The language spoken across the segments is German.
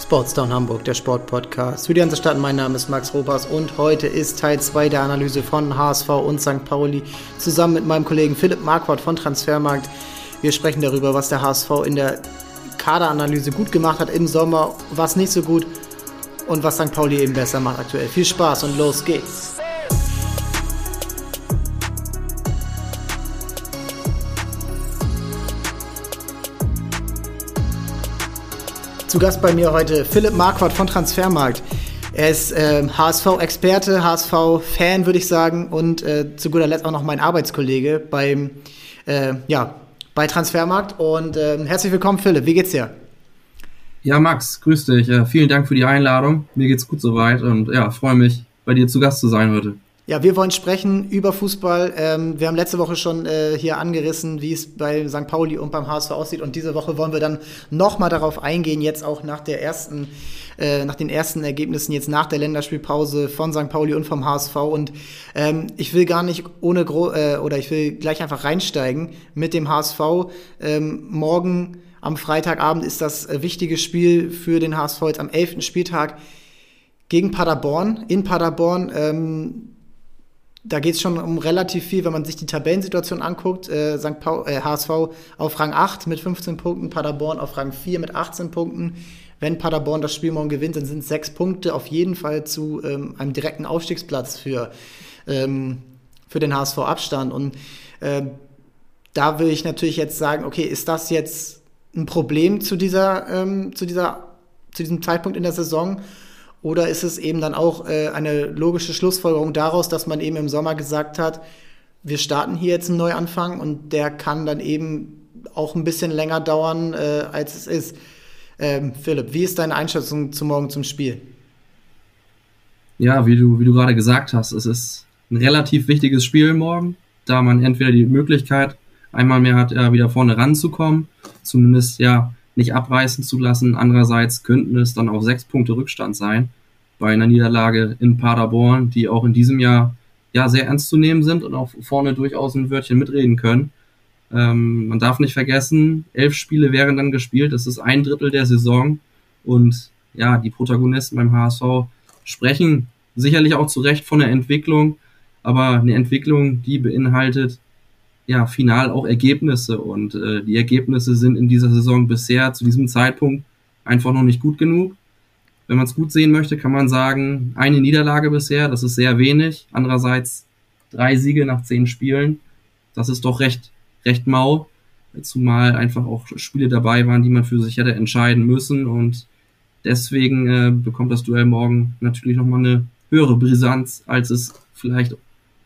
Sportstown Hamburg, der Sportpodcast. Für die ganze Stadt, mein Name ist Max Ropas und heute ist Teil 2 der Analyse von HSV und St. Pauli zusammen mit meinem Kollegen Philipp Marquardt von Transfermarkt. Wir sprechen darüber, was der HSV in der Kaderanalyse gut gemacht hat im Sommer, was nicht so gut und was St. Pauli eben besser macht aktuell. Viel Spaß und los geht's! Zu Gast bei mir heute Philipp Marquardt von Transfermarkt. Er ist äh, HSV-Experte, HSV-Fan, würde ich sagen, und äh, zu guter Letzt auch noch mein Arbeitskollege beim, äh, ja, bei Transfermarkt. Und ähm, herzlich willkommen, Philipp. Wie geht's dir? Ja, Max, grüß dich. Äh, vielen Dank für die Einladung. Mir geht's gut soweit und ja, freue mich, bei dir zu Gast zu sein heute. Ja, wir wollen sprechen über Fußball. Ähm, wir haben letzte Woche schon äh, hier angerissen, wie es bei St. Pauli und beim HSV aussieht. Und diese Woche wollen wir dann nochmal darauf eingehen, jetzt auch nach der ersten, äh, nach den ersten Ergebnissen, jetzt nach der Länderspielpause von St. Pauli und vom HSV. Und ähm, ich will gar nicht ohne Gro äh, oder ich will gleich einfach reinsteigen mit dem HSV. Ähm, morgen am Freitagabend ist das wichtige Spiel für den HSV jetzt am 11. Spieltag gegen Paderborn, in Paderborn. Da geht es schon um relativ viel, wenn man sich die Tabellensituation anguckt. Äh, St. Paul, äh, HSV auf Rang 8 mit 15 Punkten, Paderborn auf Rang 4 mit 18 Punkten. Wenn Paderborn das Spiel morgen gewinnt, dann sind sechs Punkte auf jeden Fall zu ähm, einem direkten Aufstiegsplatz für, ähm, für den HSV Abstand. Und äh, da will ich natürlich jetzt sagen, okay, ist das jetzt ein Problem zu dieser, ähm, zu dieser, zu diesem Zeitpunkt in der Saison? Oder ist es eben dann auch äh, eine logische Schlussfolgerung daraus, dass man eben im Sommer gesagt hat, wir starten hier jetzt einen Neuanfang und der kann dann eben auch ein bisschen länger dauern, äh, als es ist. Ähm, Philipp, wie ist deine Einschätzung zu morgen zum Spiel? Ja, wie du, wie du gerade gesagt hast, es ist ein relativ wichtiges Spiel morgen, da man entweder die Möglichkeit einmal mehr hat, wieder vorne ranzukommen, zumindest ja nicht abreißen zu lassen. Andererseits könnten es dann auch sechs Punkte Rückstand sein bei einer Niederlage in Paderborn, die auch in diesem Jahr ja sehr ernst zu nehmen sind und auch vorne durchaus ein Wörtchen mitreden können. Ähm, man darf nicht vergessen, elf Spiele wären dann gespielt, das ist ein Drittel der Saison und ja, die Protagonisten beim HSV sprechen sicherlich auch zu Recht von der Entwicklung, aber eine Entwicklung, die beinhaltet ja final auch Ergebnisse und äh, die Ergebnisse sind in dieser Saison bisher zu diesem Zeitpunkt einfach noch nicht gut genug. Wenn man es gut sehen möchte, kann man sagen, eine Niederlage bisher, das ist sehr wenig. Andererseits drei Siege nach zehn Spielen, das ist doch recht, recht mau. Zumal einfach auch Spiele dabei waren, die man für sich hätte entscheiden müssen. Und deswegen äh, bekommt das Duell morgen natürlich nochmal eine höhere Brisanz, als es vielleicht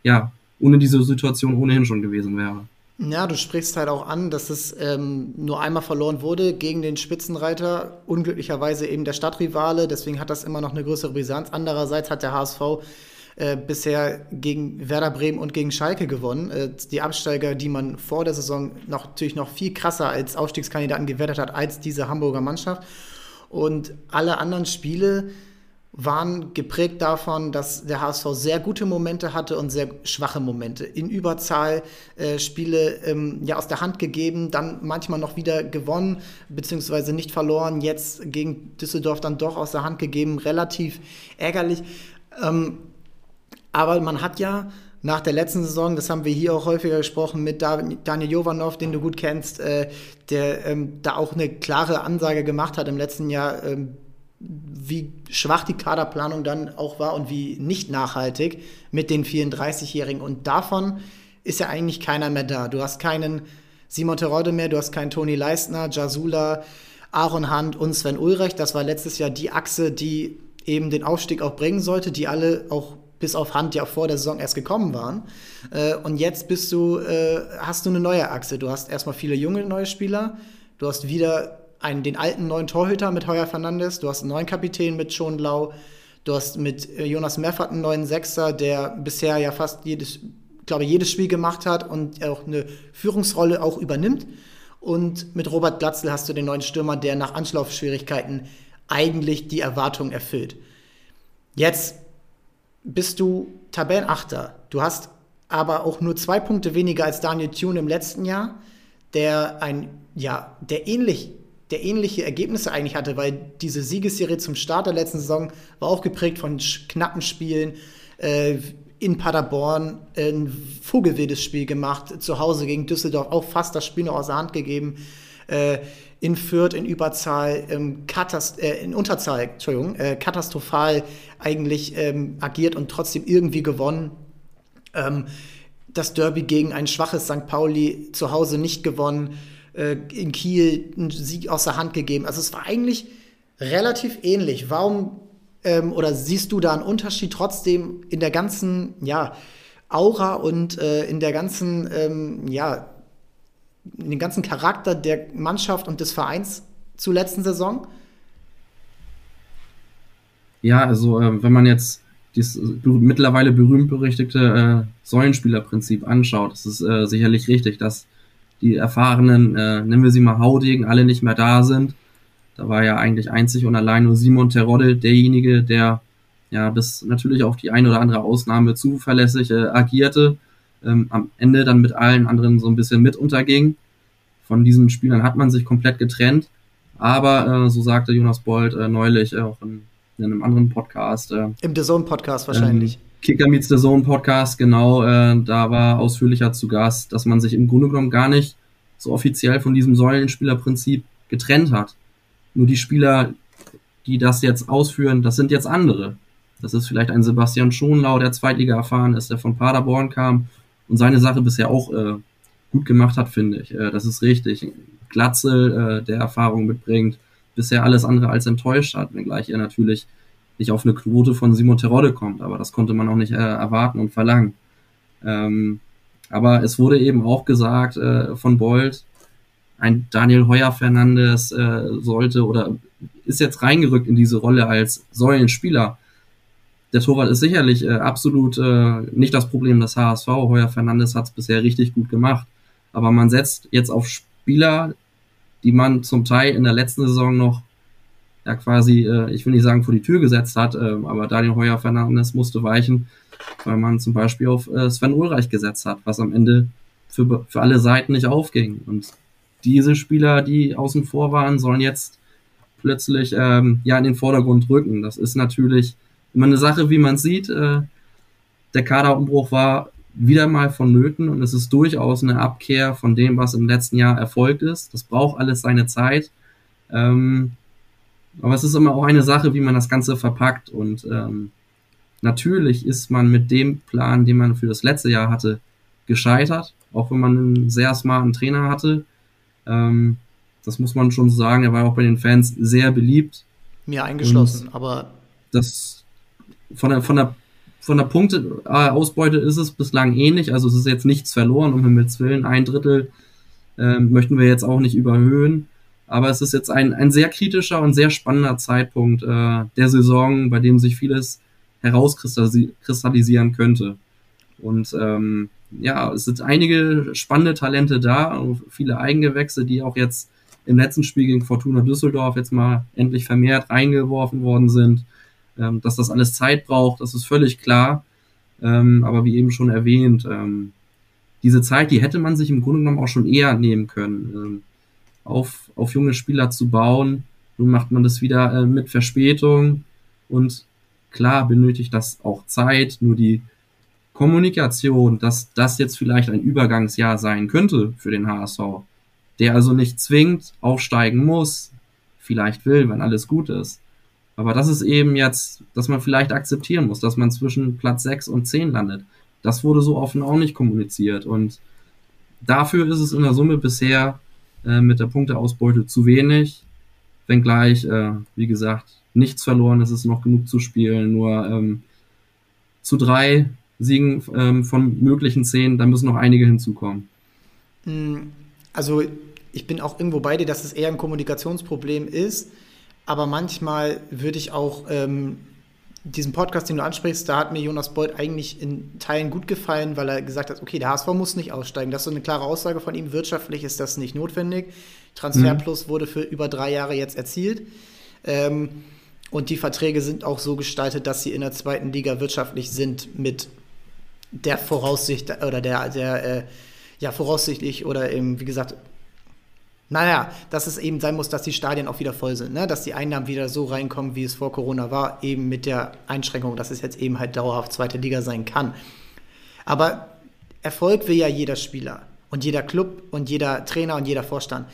ja ohne diese Situation ohnehin schon gewesen wäre. Ja, du sprichst halt auch an, dass es ähm, nur einmal verloren wurde gegen den Spitzenreiter, unglücklicherweise eben der Stadtrivale, deswegen hat das immer noch eine größere Brisanz. Andererseits hat der HSV äh, bisher gegen Werder Bremen und gegen Schalke gewonnen. Äh, die Absteiger, die man vor der Saison noch, natürlich noch viel krasser als Aufstiegskandidaten gewertet hat als diese Hamburger Mannschaft. Und alle anderen Spiele waren geprägt davon, dass der HSV sehr gute Momente hatte und sehr schwache Momente. In Überzahl äh, Spiele ähm, ja aus der Hand gegeben, dann manchmal noch wieder gewonnen, beziehungsweise nicht verloren, jetzt gegen Düsseldorf dann doch aus der Hand gegeben, relativ ärgerlich. Ähm, aber man hat ja nach der letzten Saison, das haben wir hier auch häufiger gesprochen mit Daniel Jovanov, den du gut kennst, äh, der ähm, da auch eine klare Ansage gemacht hat im letzten Jahr, ähm, wie schwach die Kaderplanung dann auch war und wie nicht nachhaltig mit den 34-Jährigen. Und davon ist ja eigentlich keiner mehr da. Du hast keinen Simon Terodde mehr, du hast keinen Toni Leistner, Jasula, Aaron Hand und Sven Ulreich. Das war letztes Jahr die Achse, die eben den Aufstieg auch bringen sollte, die alle auch bis auf Hand ja vor der Saison erst gekommen waren. Äh, und jetzt bist du, äh, hast du eine neue Achse. Du hast erstmal viele junge neue Spieler. Du hast wieder einen, den alten neuen Torhüter mit Heuer Fernandes, du hast einen neuen Kapitän mit Schon Lau, du hast mit äh, Jonas Meffert einen neuen Sechser, der bisher ja fast jedes, glaube jedes Spiel gemacht hat und auch eine Führungsrolle auch übernimmt. Und mit Robert Glatzel hast du den neuen Stürmer, der nach Anschlaufschwierigkeiten eigentlich die Erwartungen erfüllt. Jetzt bist du Tabellenachter. Du hast aber auch nur zwei Punkte weniger als Daniel Thune im letzten Jahr, der ein, ja, der ähnlich der ähnliche Ergebnisse eigentlich hatte, weil diese Siegesserie zum Start der letzten Saison war auch geprägt von knappen Spielen. Äh, in Paderborn ein vogelwildes Spiel gemacht, zu Hause gegen Düsseldorf auch fast das Spiel noch aus der Hand gegeben. Äh, in Fürth in Überzahl, ähm, äh, in Unterzahl, Entschuldigung, äh, katastrophal eigentlich ähm, agiert und trotzdem irgendwie gewonnen. Ähm, das Derby gegen ein schwaches St. Pauli zu Hause nicht gewonnen, äh, in Kiel einen Sieg aus der Hand gegeben. Also es war eigentlich relativ ähnlich. Warum ähm, oder siehst du da einen Unterschied trotzdem in der ganzen, ja, Aura und äh, in der ganzen, ähm, ja, in den ganzen Charakter der Mannschaft und des Vereins zur letzten Saison? Ja, also äh, wenn man jetzt dieses mittlerweile berühmt-berüchtigte äh, Säulenspielerprinzip anschaut, ist es äh, sicherlich richtig, dass die erfahrenen, äh, nennen wir sie mal Haudegen, alle nicht mehr da sind da war ja eigentlich einzig und allein nur Simon Terodde derjenige, der ja bis natürlich auf die eine oder andere Ausnahme zuverlässig äh, agierte, ähm, am Ende dann mit allen anderen so ein bisschen mit unterging. Von diesen Spielern hat man sich komplett getrennt. Aber äh, so sagte Jonas Bold äh, neulich äh, auch in, in, einem anderen Podcast. Äh, Im The Zone Podcast wahrscheinlich. Ähm, Kicker Meets The Zone Podcast, genau, äh, da war ausführlicher zu Gast, dass man sich im Grunde genommen gar nicht so offiziell von diesem Säulenspielerprinzip getrennt hat. Nur die Spieler, die das jetzt ausführen, das sind jetzt andere. Das ist vielleicht ein Sebastian Schonlau, der Zweitliga erfahren ist, der von Paderborn kam und seine Sache bisher auch äh, gut gemacht hat, finde ich. Äh, das ist richtig. Glatzel, äh, der Erfahrung mitbringt, bisher alles andere als enttäuscht hat, wenngleich er natürlich nicht auf eine Quote von Simon Terodde kommt, aber das konnte man auch nicht äh, erwarten und verlangen. Ähm, aber es wurde eben auch gesagt äh, von Bold, ein Daniel Heuer Fernandes äh, sollte oder ist jetzt reingerückt in diese Rolle als Säulenspieler. Der Torwart ist sicherlich äh, absolut äh, nicht das Problem des HSV. Heuer Fernandes hat es bisher richtig gut gemacht. Aber man setzt jetzt auf Spieler, die man zum Teil in der letzten Saison noch ja quasi, äh, ich will nicht sagen vor die Tür gesetzt hat, äh, aber Daniel Heuer Fernandes musste weichen, weil man zum Beispiel auf äh, Sven Ulreich gesetzt hat, was am Ende für, für alle Seiten nicht aufging. Und diese Spieler, die außen vor waren, sollen jetzt plötzlich ähm, ja in den Vordergrund rücken. Das ist natürlich immer eine Sache, wie man sieht. Äh, der Kaderumbruch war wieder mal vonnöten und es ist durchaus eine Abkehr von dem, was im letzten Jahr erfolgt ist. Das braucht alles seine Zeit. Ähm, aber es ist immer auch eine Sache, wie man das Ganze verpackt. Und ähm, natürlich ist man mit dem Plan, den man für das letzte Jahr hatte, gescheitert. Auch wenn man einen sehr smarten Trainer hatte. Ähm, das muss man schon sagen. Er war auch bei den Fans sehr beliebt. Mir eingeschlossen, Und aber. Das von der, von der, von der Punkteausbeute ist es bislang ähnlich. Also es ist jetzt nichts verloren, um Himmels Willen. Ein Drittel ähm, möchten wir jetzt auch nicht überhöhen. Aber es ist jetzt ein, ein sehr kritischer und sehr spannender Zeitpunkt äh, der Saison, bei dem sich vieles herauskristallisieren könnte. Und ähm, ja, es sind einige spannende Talente da, viele Eigengewächse, die auch jetzt im letzten Spiel gegen Fortuna Düsseldorf jetzt mal endlich vermehrt reingeworfen worden sind. Ähm, dass das alles Zeit braucht, das ist völlig klar. Ähm, aber wie eben schon erwähnt, ähm, diese Zeit, die hätte man sich im Grunde genommen auch schon eher nehmen können, ähm, auf, auf junge Spieler zu bauen. Nun macht man das wieder äh, mit Verspätung und klar benötigt das auch Zeit, nur die Kommunikation, dass das jetzt vielleicht ein Übergangsjahr sein könnte für den HSV, der also nicht zwingend aufsteigen muss, vielleicht will, wenn alles gut ist. Aber das ist eben jetzt, dass man vielleicht akzeptieren muss, dass man zwischen Platz 6 und 10 landet. Das wurde so offen auch nicht kommuniziert. Und dafür ist es in der Summe bisher äh, mit der Punkteausbeute zu wenig. Wenngleich, äh, wie gesagt, nichts verloren, es ist noch genug zu spielen. Nur ähm, zu drei Siegen ähm, von möglichen zehn, da müssen noch einige hinzukommen. Hm, also ich bin auch irgendwo bei dir, dass es eher ein Kommunikationsproblem ist, aber manchmal würde ich auch ähm, diesen Podcast, den du ansprichst, da hat mir Jonas Beuth eigentlich in Teilen gut gefallen, weil er gesagt hat, okay, der HSV muss nicht aussteigen. Das ist so eine klare Aussage von ihm. Wirtschaftlich ist das nicht notwendig. Transferplus mhm. wurde für über drei Jahre jetzt erzielt. Ähm, und die Verträge sind auch so gestaltet, dass sie in der zweiten Liga wirtschaftlich sind mit der Voraussicht oder der, der äh, ja, voraussichtlich oder eben, wie gesagt, Naja, dass es eben sein muss, dass die Stadien auch wieder voll sind, ne? dass die Einnahmen wieder so reinkommen, wie es vor Corona war, eben mit der Einschränkung, dass es jetzt eben halt dauerhaft zweite Liga sein kann. Aber Erfolg will ja jeder Spieler und jeder Club und jeder Trainer und jeder Vorstand.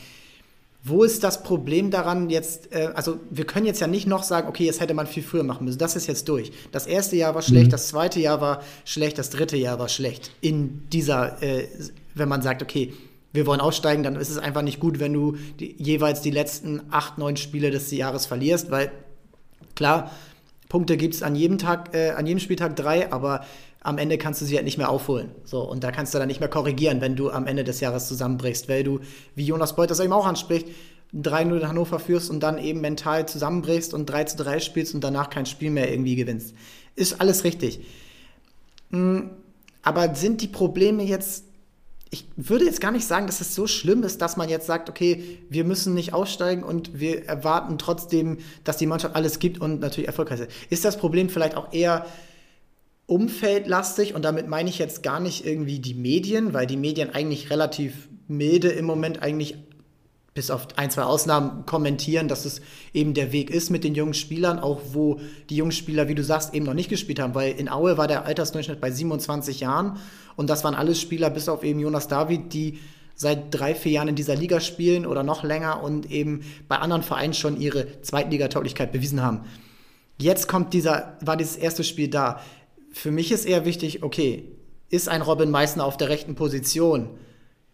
Wo ist das Problem daran jetzt, äh, also wir können jetzt ja nicht noch sagen, okay, jetzt hätte man viel früher machen müssen. Das ist jetzt durch. Das erste Jahr war schlecht, mhm. das zweite Jahr war schlecht, das dritte Jahr war schlecht. In dieser, äh, wenn man sagt, okay, wir wollen aussteigen, dann ist es einfach nicht gut, wenn du die, jeweils die letzten acht, neun Spiele des Jahres verlierst, weil klar, Punkte gibt es an jedem Tag, äh, an jedem Spieltag drei, aber am Ende kannst du sie halt nicht mehr aufholen. So, und da kannst du dann nicht mehr korrigieren, wenn du am Ende des Jahres zusammenbrichst, weil du, wie Jonas Beuth das eben auch anspricht, 3-0 in Hannover führst und dann eben mental zusammenbrichst und 3 3 spielst und danach kein Spiel mehr irgendwie gewinnst. Ist alles richtig. Hm, aber sind die Probleme jetzt ich würde jetzt gar nicht sagen, dass es so schlimm ist, dass man jetzt sagt, okay, wir müssen nicht aussteigen und wir erwarten trotzdem, dass die Mannschaft alles gibt und natürlich erfolgreich ist. Ist das Problem vielleicht auch eher umfeldlastig und damit meine ich jetzt gar nicht irgendwie die Medien, weil die Medien eigentlich relativ milde im Moment eigentlich bis auf ein, zwei Ausnahmen kommentieren, dass es eben der Weg ist mit den jungen Spielern, auch wo die jungen Spieler, wie du sagst, eben noch nicht gespielt haben, weil in Aue war der Altersdurchschnitt bei 27 Jahren und das waren alles Spieler, bis auf eben Jonas David, die seit drei, vier Jahren in dieser Liga spielen oder noch länger und eben bei anderen Vereinen schon ihre Zweitligatauglichkeit bewiesen haben. Jetzt kommt dieser, war dieses erste Spiel da. Für mich ist eher wichtig, okay, ist ein Robin Meissner auf der rechten Position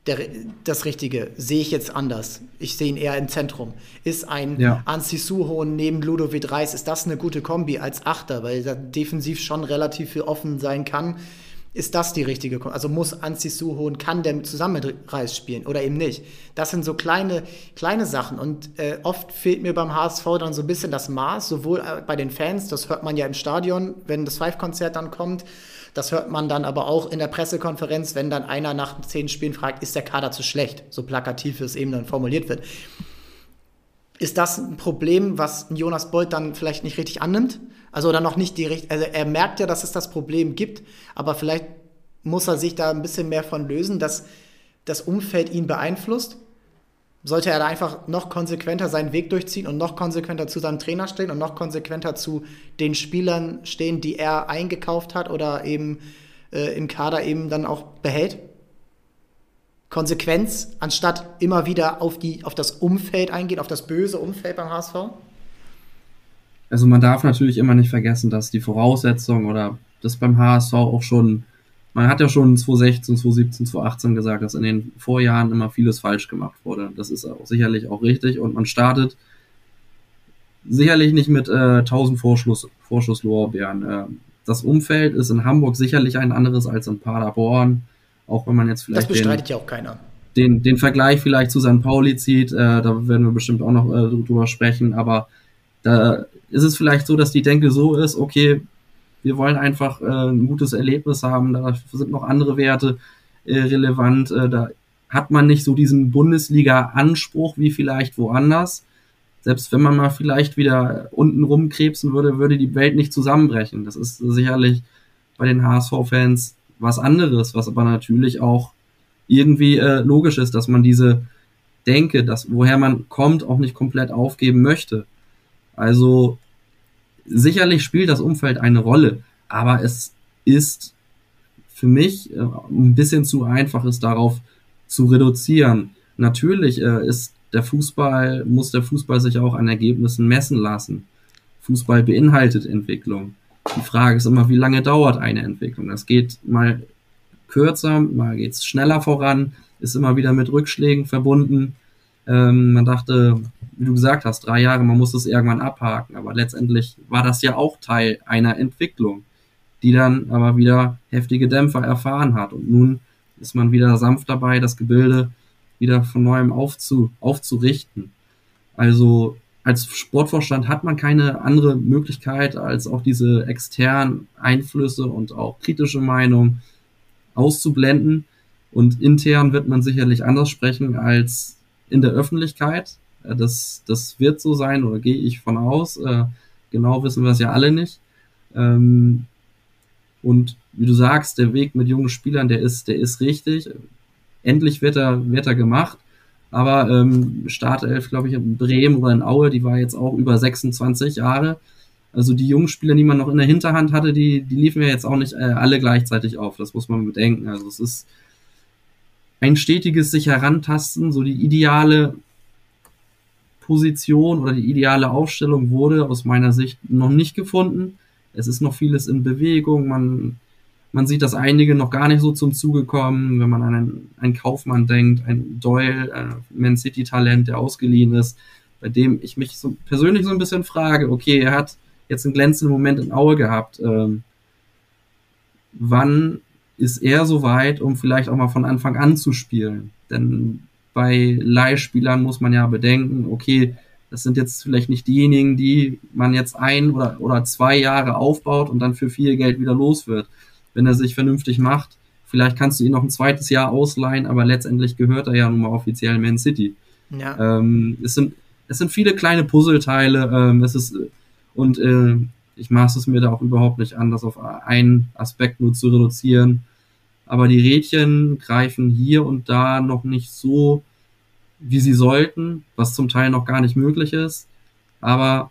der, das Richtige? Sehe ich jetzt anders. Ich sehe ihn eher im Zentrum. Ist ein ja. Ansi Suhon neben Ludovic Reis, ist das eine gute Kombi als Achter, weil er defensiv schon relativ viel offen sein kann? Ist das die richtige Kombi? Also muss Ansi Suhon, kann der zusammen mit Reis spielen oder eben nicht? Das sind so kleine, kleine Sachen und äh, oft fehlt mir beim HSV dann so ein bisschen das Maß, sowohl äh, bei den Fans, das hört man ja im Stadion, wenn das Five-Konzert dann kommt, das hört man dann aber auch in der Pressekonferenz, wenn dann einer nach zehn Spielen fragt, ist der Kader zu schlecht? So plakativ es eben dann formuliert wird. Ist das ein Problem, was Jonas Bolt dann vielleicht nicht richtig annimmt? Also oder noch nicht die also er merkt ja, dass es das Problem gibt, aber vielleicht muss er sich da ein bisschen mehr von lösen, dass das Umfeld ihn beeinflusst sollte er da einfach noch konsequenter seinen Weg durchziehen und noch konsequenter zu seinem Trainer stehen und noch konsequenter zu den Spielern stehen, die er eingekauft hat oder eben äh, im Kader eben dann auch behält? Konsequenz, anstatt immer wieder auf, die, auf das Umfeld eingehen, auf das böse Umfeld beim HSV? Also man darf natürlich immer nicht vergessen, dass die Voraussetzung oder das beim HSV auch schon man hat ja schon 2016, 2017, 2018 gesagt, dass in den Vorjahren immer vieles falsch gemacht wurde. Das ist auch sicherlich auch richtig und man startet sicherlich nicht mit äh, 1000 Vorschuss, Vorschusslorbeeren. Äh, das Umfeld ist in Hamburg sicherlich ein anderes als in Paderborn, auch wenn man jetzt vielleicht. Das bestreitet den, ja auch keiner. Den, den Vergleich vielleicht zu St. Pauli zieht, äh, da werden wir bestimmt auch noch äh, drüber sprechen, aber da ist es vielleicht so, dass die Denke so ist, okay, wir wollen einfach äh, ein gutes Erlebnis haben. Da sind noch andere Werte äh, relevant. Äh, da hat man nicht so diesen Bundesliga-Anspruch wie vielleicht woanders. Selbst wenn man mal vielleicht wieder unten rumkrebsen würde, würde die Welt nicht zusammenbrechen. Das ist sicherlich bei den HSV-Fans was anderes, was aber natürlich auch irgendwie äh, logisch ist, dass man diese Denke, dass woher man kommt, auch nicht komplett aufgeben möchte. Also sicherlich spielt das Umfeld eine Rolle, aber es ist für mich äh, ein bisschen zu einfach, es darauf zu reduzieren. Natürlich äh, ist der Fußball, muss der Fußball sich auch an Ergebnissen messen lassen. Fußball beinhaltet Entwicklung. Die Frage ist immer, wie lange dauert eine Entwicklung? Das geht mal kürzer, mal geht's schneller voran, ist immer wieder mit Rückschlägen verbunden. Ähm, man dachte, wie du gesagt hast, drei Jahre, man muss es irgendwann abhaken. Aber letztendlich war das ja auch Teil einer Entwicklung, die dann aber wieder heftige Dämpfer erfahren hat. Und nun ist man wieder sanft dabei, das Gebilde wieder von neuem aufzu, aufzurichten. Also als Sportvorstand hat man keine andere Möglichkeit, als auch diese externen Einflüsse und auch kritische Meinung auszublenden. Und intern wird man sicherlich anders sprechen als in der Öffentlichkeit. Äh, das, das wird so sein oder gehe ich von aus. Äh, genau wissen wir es ja alle nicht. Ähm, und wie du sagst, der Weg mit jungen Spielern, der ist, der ist richtig. Endlich wird er, wird er gemacht. Aber ähm, Startelf, glaube ich, in Bremen oder in Aue, die war jetzt auch über 26 Jahre. Also die jungen Spieler, die man noch in der Hinterhand hatte, die, die liefen ja jetzt auch nicht äh, alle gleichzeitig auf. Das muss man bedenken. Also es ist ein stetiges sich herantasten, so die ideale Position oder die ideale Aufstellung wurde aus meiner Sicht noch nicht gefunden. Es ist noch vieles in Bewegung. Man, man sieht, dass einige noch gar nicht so zum Zuge kommen. Wenn man an einen, einen Kaufmann denkt, ein Doyle, ein Man City Talent, der ausgeliehen ist, bei dem ich mich so persönlich so ein bisschen frage, okay, er hat jetzt einen glänzenden Moment in Aue gehabt. Ähm, wann ist er so weit, um vielleicht auch mal von Anfang an zu spielen? Denn bei Leihspielern muss man ja bedenken, okay, das sind jetzt vielleicht nicht diejenigen, die man jetzt ein oder, oder zwei Jahre aufbaut und dann für viel Geld wieder los wird. Wenn er sich vernünftig macht, vielleicht kannst du ihn noch ein zweites Jahr ausleihen, aber letztendlich gehört er ja nun mal offiziell Man City. Ja. Ähm, es, sind, es sind viele kleine Puzzleteile, ähm, es ist, und äh, ich maße es mir da auch überhaupt nicht an, das auf einen Aspekt nur zu reduzieren aber die Rädchen greifen hier und da noch nicht so, wie sie sollten, was zum Teil noch gar nicht möglich ist. Aber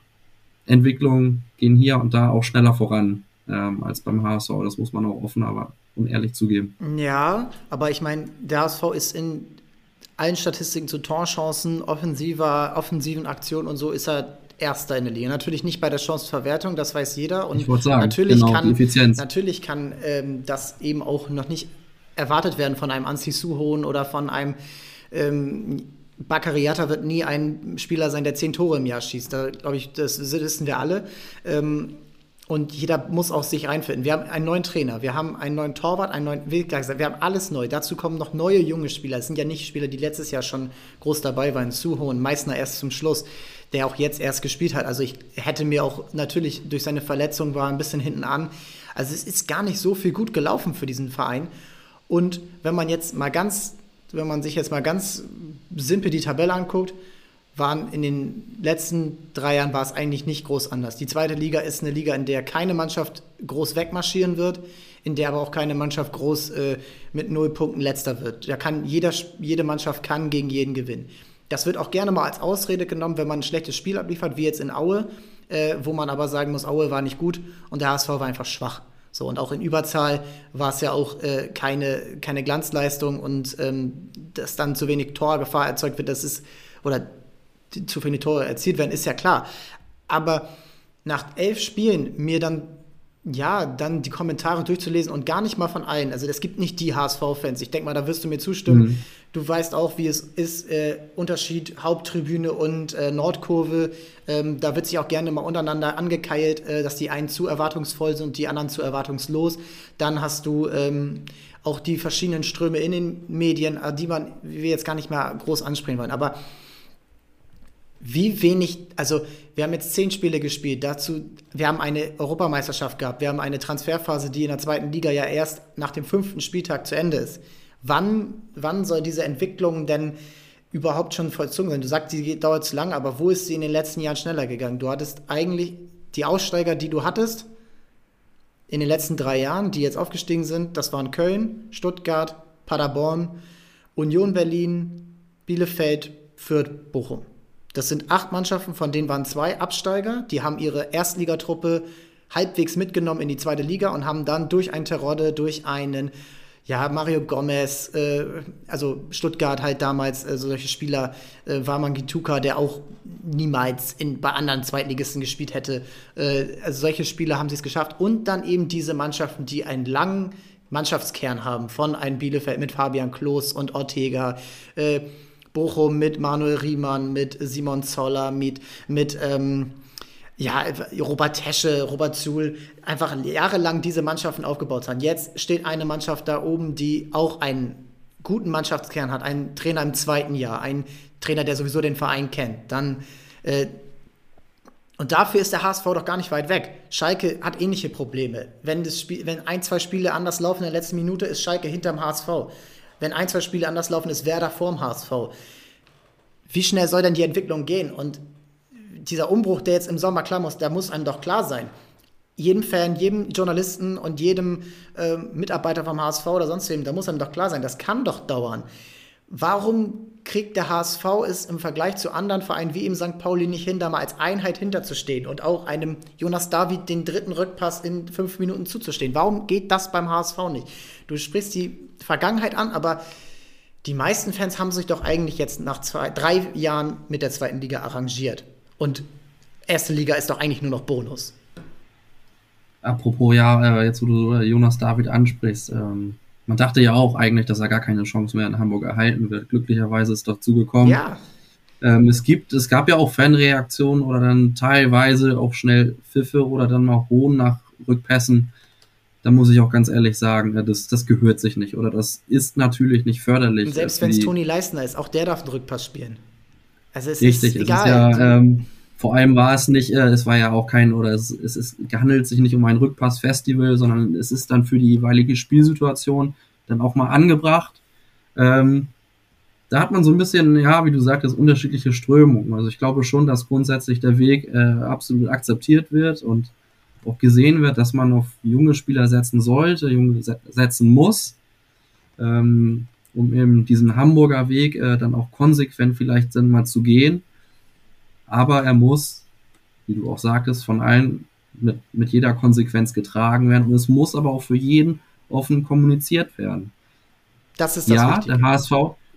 Entwicklungen gehen hier und da auch schneller voran ähm, als beim HSV. Das muss man auch offen, aber unehrlich zugeben. Ja, aber ich meine, der HSV ist in allen Statistiken zu Torchancen, offensiver, offensiven Aktionen und so ist er Erster in der Liga. Natürlich nicht bei der Chanceverwertung, das weiß jeder. Und ich sagen, natürlich genau, kann, natürlich kann ähm, das eben auch noch nicht erwartet werden von einem Ansi Suhon oder von einem ähm, Baccariata wird nie ein Spieler sein, der zehn Tore im Jahr schießt. Da glaube ich, das wissen wir alle. Ähm, und jeder muss auch sich reinfinden. Wir haben einen neuen Trainer, wir haben einen neuen Torwart, einen neuen, wie gesagt, wir haben alles neu. Dazu kommen noch neue junge Spieler. Es sind ja nicht Spieler, die letztes Jahr schon groß dabei waren. Suho und Meißner erst zum Schluss der auch jetzt erst gespielt hat. Also ich hätte mir auch natürlich durch seine Verletzung war ein bisschen hinten an. Also es ist gar nicht so viel gut gelaufen für diesen Verein. Und wenn man jetzt mal ganz, wenn man sich jetzt mal ganz simpel die Tabelle anguckt, waren in den letzten drei Jahren war es eigentlich nicht groß anders. Die zweite Liga ist eine Liga, in der keine Mannschaft groß wegmarschieren wird, in der aber auch keine Mannschaft groß äh, mit null Punkten letzter wird. Da kann jeder, jede Mannschaft kann gegen jeden gewinnen. Das wird auch gerne mal als Ausrede genommen, wenn man ein schlechtes Spiel abliefert, wie jetzt in Aue, äh, wo man aber sagen muss, Aue war nicht gut und der HSV war einfach schwach. So, und auch in Überzahl war es ja auch äh, keine, keine Glanzleistung und ähm, dass dann zu wenig Torgefahr erzeugt wird, das ist, oder zu wenig Tore erzielt werden, ist ja klar. Aber nach elf Spielen mir dann ja, dann die Kommentare durchzulesen und gar nicht mal von allen. Also es gibt nicht die HSV-Fans. Ich denke mal, da wirst du mir zustimmen. Mhm. Du weißt auch, wie es ist, äh, Unterschied Haupttribüne und äh, Nordkurve. Ähm, da wird sich auch gerne mal untereinander angekeilt, äh, dass die einen zu erwartungsvoll sind und die anderen zu erwartungslos. Dann hast du ähm, auch die verschiedenen Ströme in den Medien, äh, die man, wir jetzt gar nicht mehr groß ansprechen wollen. Aber wie wenig, also wir haben jetzt zehn Spiele gespielt, dazu, wir haben eine Europameisterschaft gehabt, wir haben eine Transferphase, die in der zweiten Liga ja erst nach dem fünften Spieltag zu Ende ist. Wann, wann soll diese Entwicklung denn überhaupt schon vollzogen sein? Du sagst, die dauert zu lange, aber wo ist sie in den letzten Jahren schneller gegangen? Du hattest eigentlich die Aussteiger, die du hattest, in den letzten drei Jahren, die jetzt aufgestiegen sind, das waren Köln, Stuttgart, Paderborn, Union Berlin, Bielefeld, Fürth, Bochum. Das sind acht Mannschaften, von denen waren zwei Absteiger. Die haben ihre Erstligatruppe halbwegs mitgenommen in die zweite Liga und haben dann durch ein Terodde, durch einen ja, Mario Gomez, äh, also Stuttgart halt damals, äh, solche Spieler, äh, Warman Gituka, der auch niemals in, bei anderen Zweitligisten gespielt hätte. Äh, also solche Spieler haben sie es geschafft. Und dann eben diese Mannschaften, die einen langen Mannschaftskern haben, von einem Bielefeld mit Fabian Klos und Ortega, äh, Bochum mit Manuel Riemann, mit Simon Zoller, mit, mit ähm, ja, Robert Tesche, Robert Zuhl, einfach jahrelang diese Mannschaften aufgebaut haben. Jetzt steht eine Mannschaft da oben, die auch einen guten Mannschaftskern hat, einen Trainer im zweiten Jahr, einen Trainer, der sowieso den Verein kennt. Dann äh, und dafür ist der HSV doch gar nicht weit weg. Schalke hat ähnliche Probleme. Wenn, das Spiel, wenn ein, zwei Spiele anders laufen in der letzten Minute, ist Schalke hinterm HSV wenn ein, zwei Spiele anders laufen, ist Werder vorm HSV. Wie schnell soll denn die Entwicklung gehen? Und dieser Umbruch, der jetzt im Sommer klar muss, der muss einem doch klar sein. Jedem Fan, jedem Journalisten und jedem äh, Mitarbeiter vom HSV oder sonst wem, da muss einem doch klar sein, das kann doch dauern. Warum kriegt der HSV es im Vergleich zu anderen Vereinen wie im St. Pauli nicht hin, da mal als Einheit hinterzustehen und auch einem Jonas David den dritten Rückpass in fünf Minuten zuzustehen? Warum geht das beim HSV nicht? Du sprichst die Vergangenheit an, aber die meisten Fans haben sich doch eigentlich jetzt nach zwei, drei Jahren mit der zweiten Liga arrangiert. Und erste Liga ist doch eigentlich nur noch Bonus. Apropos, ja, äh, jetzt wo du äh, Jonas David ansprichst, ähm, man dachte ja auch eigentlich, dass er gar keine Chance mehr in Hamburg erhalten wird. Glücklicherweise ist doch zugekommen. Ja. Ähm, es gibt, es gab ja auch Fanreaktionen oder dann teilweise auch schnell Pfiffe oder dann mal Hohn nach Rückpässen. Da muss ich auch ganz ehrlich sagen, äh, das, das gehört sich nicht oder das ist natürlich nicht förderlich. Und selbst wenn es Toni Leistner ist, auch der darf einen Rückpass spielen. Also es Richtig, ist egal. Es ist ja, ähm, vor allem war es nicht, äh, es war ja auch kein, oder es, es, es handelt sich nicht um ein Rückpassfestival, sondern es ist dann für die jeweilige Spielsituation dann auch mal angebracht. Ähm, da hat man so ein bisschen, ja, wie du sagtest, unterschiedliche Strömungen. Also ich glaube schon, dass grundsätzlich der Weg äh, absolut akzeptiert wird und auch gesehen wird, dass man auf junge Spieler setzen sollte, junge setzen muss, ähm, um eben diesen Hamburger Weg äh, dann auch konsequent vielleicht dann mal zu gehen aber er muss, wie du auch sagtest, von allen mit, mit jeder Konsequenz getragen werden und es muss aber auch für jeden offen kommuniziert werden. Das ist das Ja, Wichtige. der HSV,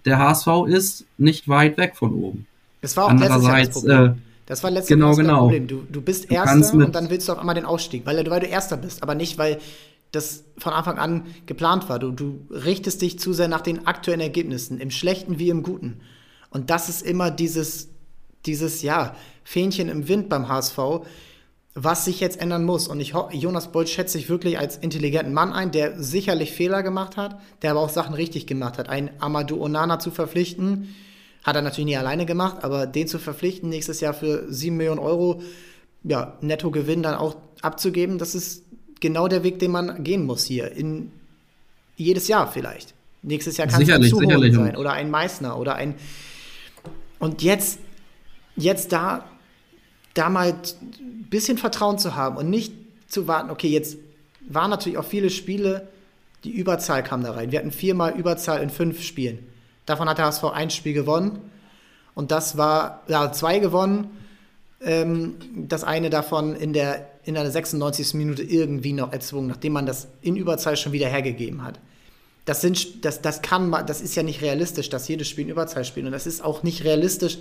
der HSV ist nicht weit weg von oben. Das war auch Andererseits, letztes Jahr das Problem. Äh, das war letztes genau, genau. Problem. Du, du bist du Erster und dann willst du auf einmal den Ausstieg, weil, weil du Erster bist, aber nicht, weil das von Anfang an geplant war. Du, du richtest dich zu sehr nach den aktuellen Ergebnissen, im Schlechten wie im Guten. Und das ist immer dieses, dieses, ja, Fähnchen im Wind beim HSV, was sich jetzt ändern muss. Und ich Jonas Bolt schätze ich wirklich als intelligenten Mann ein, der sicherlich Fehler gemacht hat, der aber auch Sachen richtig gemacht hat. Ein Amadou Onana zu verpflichten, hat er natürlich nie alleine gemacht, aber den zu verpflichten, nächstes Jahr für 7 Millionen Euro, ja, Nettogewinn dann auch abzugeben, das ist genau der Weg, den man gehen muss hier. In jedes Jahr vielleicht. Nächstes Jahr kann es ein Zuholen sein oder ein Meißner oder ein. Und jetzt jetzt da, da mal ein bisschen Vertrauen zu haben und nicht zu warten, okay, jetzt waren natürlich auch viele Spiele, die Überzahl kam da rein. Wir hatten viermal Überzahl in fünf Spielen. Davon hat der HSV ein Spiel gewonnen. Und das war, ja, zwei gewonnen. Ähm, das eine davon in der, in der 96. Minute irgendwie noch erzwungen, nachdem man das in Überzahl schon wieder hergegeben hat. Das, sind, das, das kann das ist ja nicht realistisch, dass jedes Spiel in Überzahl spielt. Und das ist auch nicht realistisch,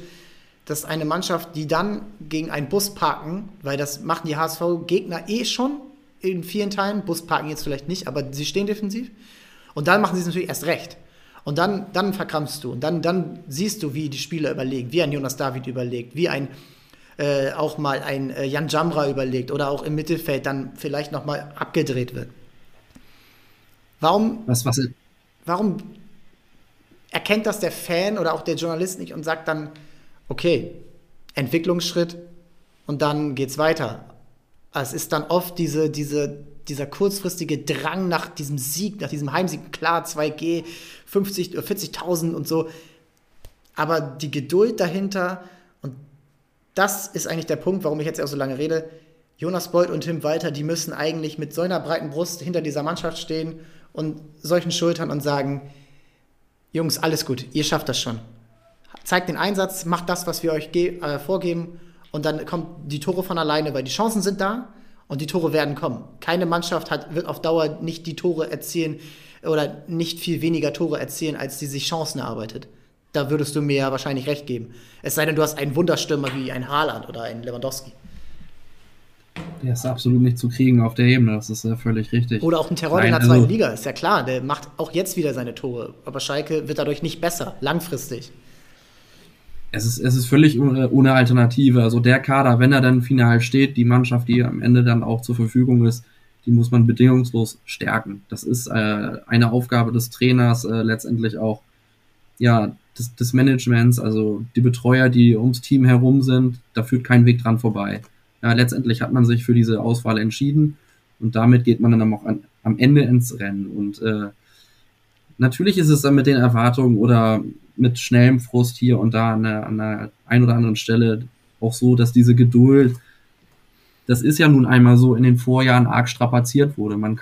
dass eine Mannschaft, die dann gegen einen Bus parken, weil das machen die HSV-Gegner eh schon in vielen Teilen, Bus parken jetzt vielleicht nicht, aber sie stehen defensiv. Und dann machen sie es natürlich erst recht. Und dann, dann verkrampfst du. Und dann, dann siehst du, wie die Spieler überlegen, wie ein Jonas David überlegt, wie ein äh, auch mal ein äh, Jan Jamra überlegt oder auch im Mittelfeld dann vielleicht nochmal abgedreht wird. Warum, was, was warum erkennt das der Fan oder auch der Journalist nicht und sagt dann, okay, Entwicklungsschritt und dann geht's weiter. Es ist dann oft diese, diese, dieser kurzfristige Drang nach diesem Sieg, nach diesem Heimsieg, klar, 2G, 50, 40.000 und so. Aber die Geduld dahinter, und das ist eigentlich der Punkt, warum ich jetzt auch so lange rede. Jonas Beuth und Tim Walter, die müssen eigentlich mit so einer breiten Brust hinter dieser Mannschaft stehen und solchen Schultern und sagen: Jungs, alles gut, ihr schafft das schon zeigt den Einsatz, macht das, was wir euch äh, vorgeben und dann kommen die Tore von alleine, weil die Chancen sind da und die Tore werden kommen. Keine Mannschaft hat, wird auf Dauer nicht die Tore erzielen oder nicht viel weniger Tore erzielen, als die sich Chancen erarbeitet. Da würdest du mir ja wahrscheinlich recht geben. Es sei denn, du hast einen Wunderstürmer wie ein Haaland oder einen Lewandowski. Der ist absolut nicht zu kriegen auf der Ebene, das ist ja völlig richtig. Oder auch ein Terror in der zweiten also, Liga, ist ja klar, der macht auch jetzt wieder seine Tore. Aber Schalke wird dadurch nicht besser, langfristig es ist, es ist völlig ohne Alternative. Also der Kader, wenn er dann final steht, die Mannschaft, die am Ende dann auch zur Verfügung ist, die muss man bedingungslos stärken. Das ist äh, eine Aufgabe des Trainers, äh, letztendlich auch ja des, des Managements, also die Betreuer, die ums Team herum sind, da führt kein Weg dran vorbei. Ja, letztendlich hat man sich für diese Auswahl entschieden und damit geht man dann auch an, am Ende ins Rennen. Und äh, natürlich ist es dann mit den Erwartungen oder mit schnellem Frust hier und da an der, an der einen oder anderen Stelle auch so, dass diese Geduld, das ist ja nun einmal so in den Vorjahren arg strapaziert wurde. Man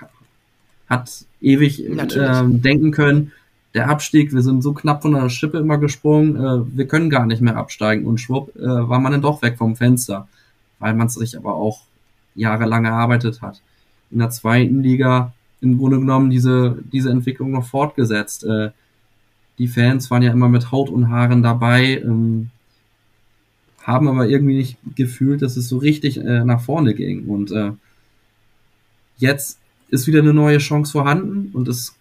hat ewig äh, denken können, der Abstieg, wir sind so knapp von der Schippe immer gesprungen, äh, wir können gar nicht mehr absteigen und schwupp äh, war man dann doch weg vom Fenster, weil man es sich aber auch jahrelang erarbeitet hat. In der zweiten Liga im Grunde genommen diese, diese Entwicklung noch fortgesetzt. Äh, die Fans waren ja immer mit Haut und Haaren dabei, ähm, haben aber irgendwie nicht gefühlt, dass es so richtig äh, nach vorne ging. Und äh, jetzt ist wieder eine neue Chance vorhanden und es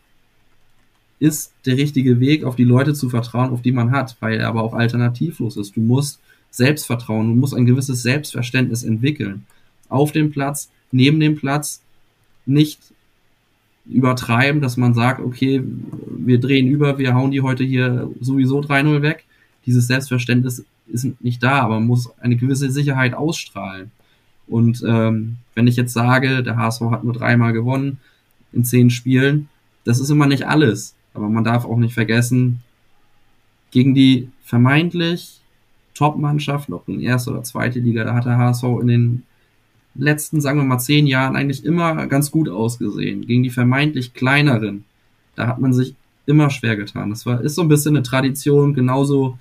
ist der richtige Weg, auf die Leute zu vertrauen, auf die man hat, weil er aber auch alternativlos ist. Du musst Selbstvertrauen, du musst ein gewisses Selbstverständnis entwickeln. Auf dem Platz, neben dem Platz, nicht übertreiben, dass man sagt, okay, wir drehen über, wir hauen die heute hier sowieso 3-0 weg. Dieses Selbstverständnis ist nicht da, aber man muss eine gewisse Sicherheit ausstrahlen. Und ähm, wenn ich jetzt sage, der HSV hat nur dreimal gewonnen in zehn Spielen, das ist immer nicht alles. Aber man darf auch nicht vergessen, gegen die vermeintlich Top-Mannschaften, ob in erste oder zweite Liga, da hat der HSV in den letzten, sagen wir mal, zehn Jahren eigentlich immer ganz gut ausgesehen. Gegen die vermeintlich kleineren, da hat man sich immer schwer getan. Das war, ist so ein bisschen eine Tradition, genauso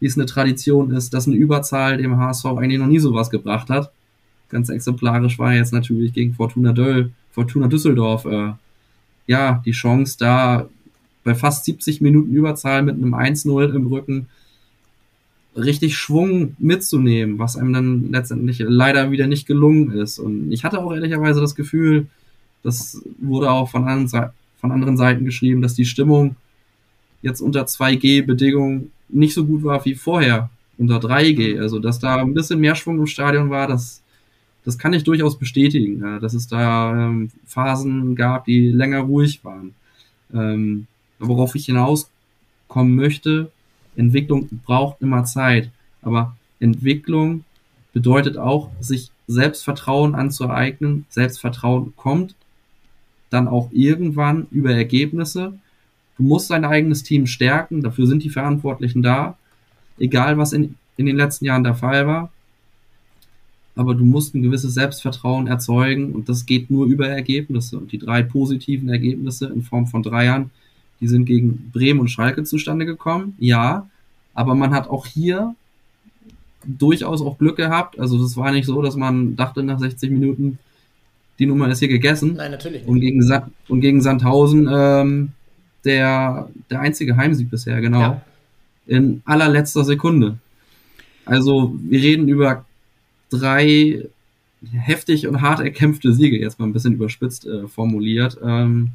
wie es eine Tradition ist, dass eine Überzahl dem HSV eigentlich noch nie sowas gebracht hat. Ganz exemplarisch war jetzt natürlich gegen Fortuna Döll, Fortuna Düsseldorf, äh, ja, die Chance da bei fast 70 Minuten Überzahl mit einem 1-0 im Rücken richtig Schwung mitzunehmen, was einem dann letztendlich leider wieder nicht gelungen ist. Und ich hatte auch ehrlicherweise das Gefühl, das wurde auch von anderen, von anderen Seiten geschrieben, dass die Stimmung jetzt unter 2G-Bedingungen nicht so gut war wie vorher unter 3G. Also, dass da ein bisschen mehr Schwung im Stadion war, das, das kann ich durchaus bestätigen, ja, dass es da ähm, Phasen gab, die länger ruhig waren. Ähm, worauf ich hinauskommen möchte, Entwicklung braucht immer Zeit, aber Entwicklung bedeutet auch, sich Selbstvertrauen anzueignen. Selbstvertrauen kommt dann auch irgendwann über Ergebnisse. Du musst dein eigenes Team stärken, dafür sind die Verantwortlichen da, egal was in, in den letzten Jahren der Fall war. Aber du musst ein gewisses Selbstvertrauen erzeugen und das geht nur über Ergebnisse. Und die drei positiven Ergebnisse in Form von Dreiern die sind gegen Bremen und Schalke zustande gekommen, ja. Aber man hat auch hier durchaus auch Glück gehabt. Also es war nicht so, dass man dachte nach 60 Minuten, die Nummer ist hier gegessen. Nein, natürlich nicht. Und gegen, Sa und gegen Sandhausen ähm, der, der einzige Heimsieg bisher, genau. Ja. In allerletzter Sekunde. Also wir reden über drei heftig und hart erkämpfte Siege, jetzt mal ein bisschen überspitzt äh, formuliert. Ähm,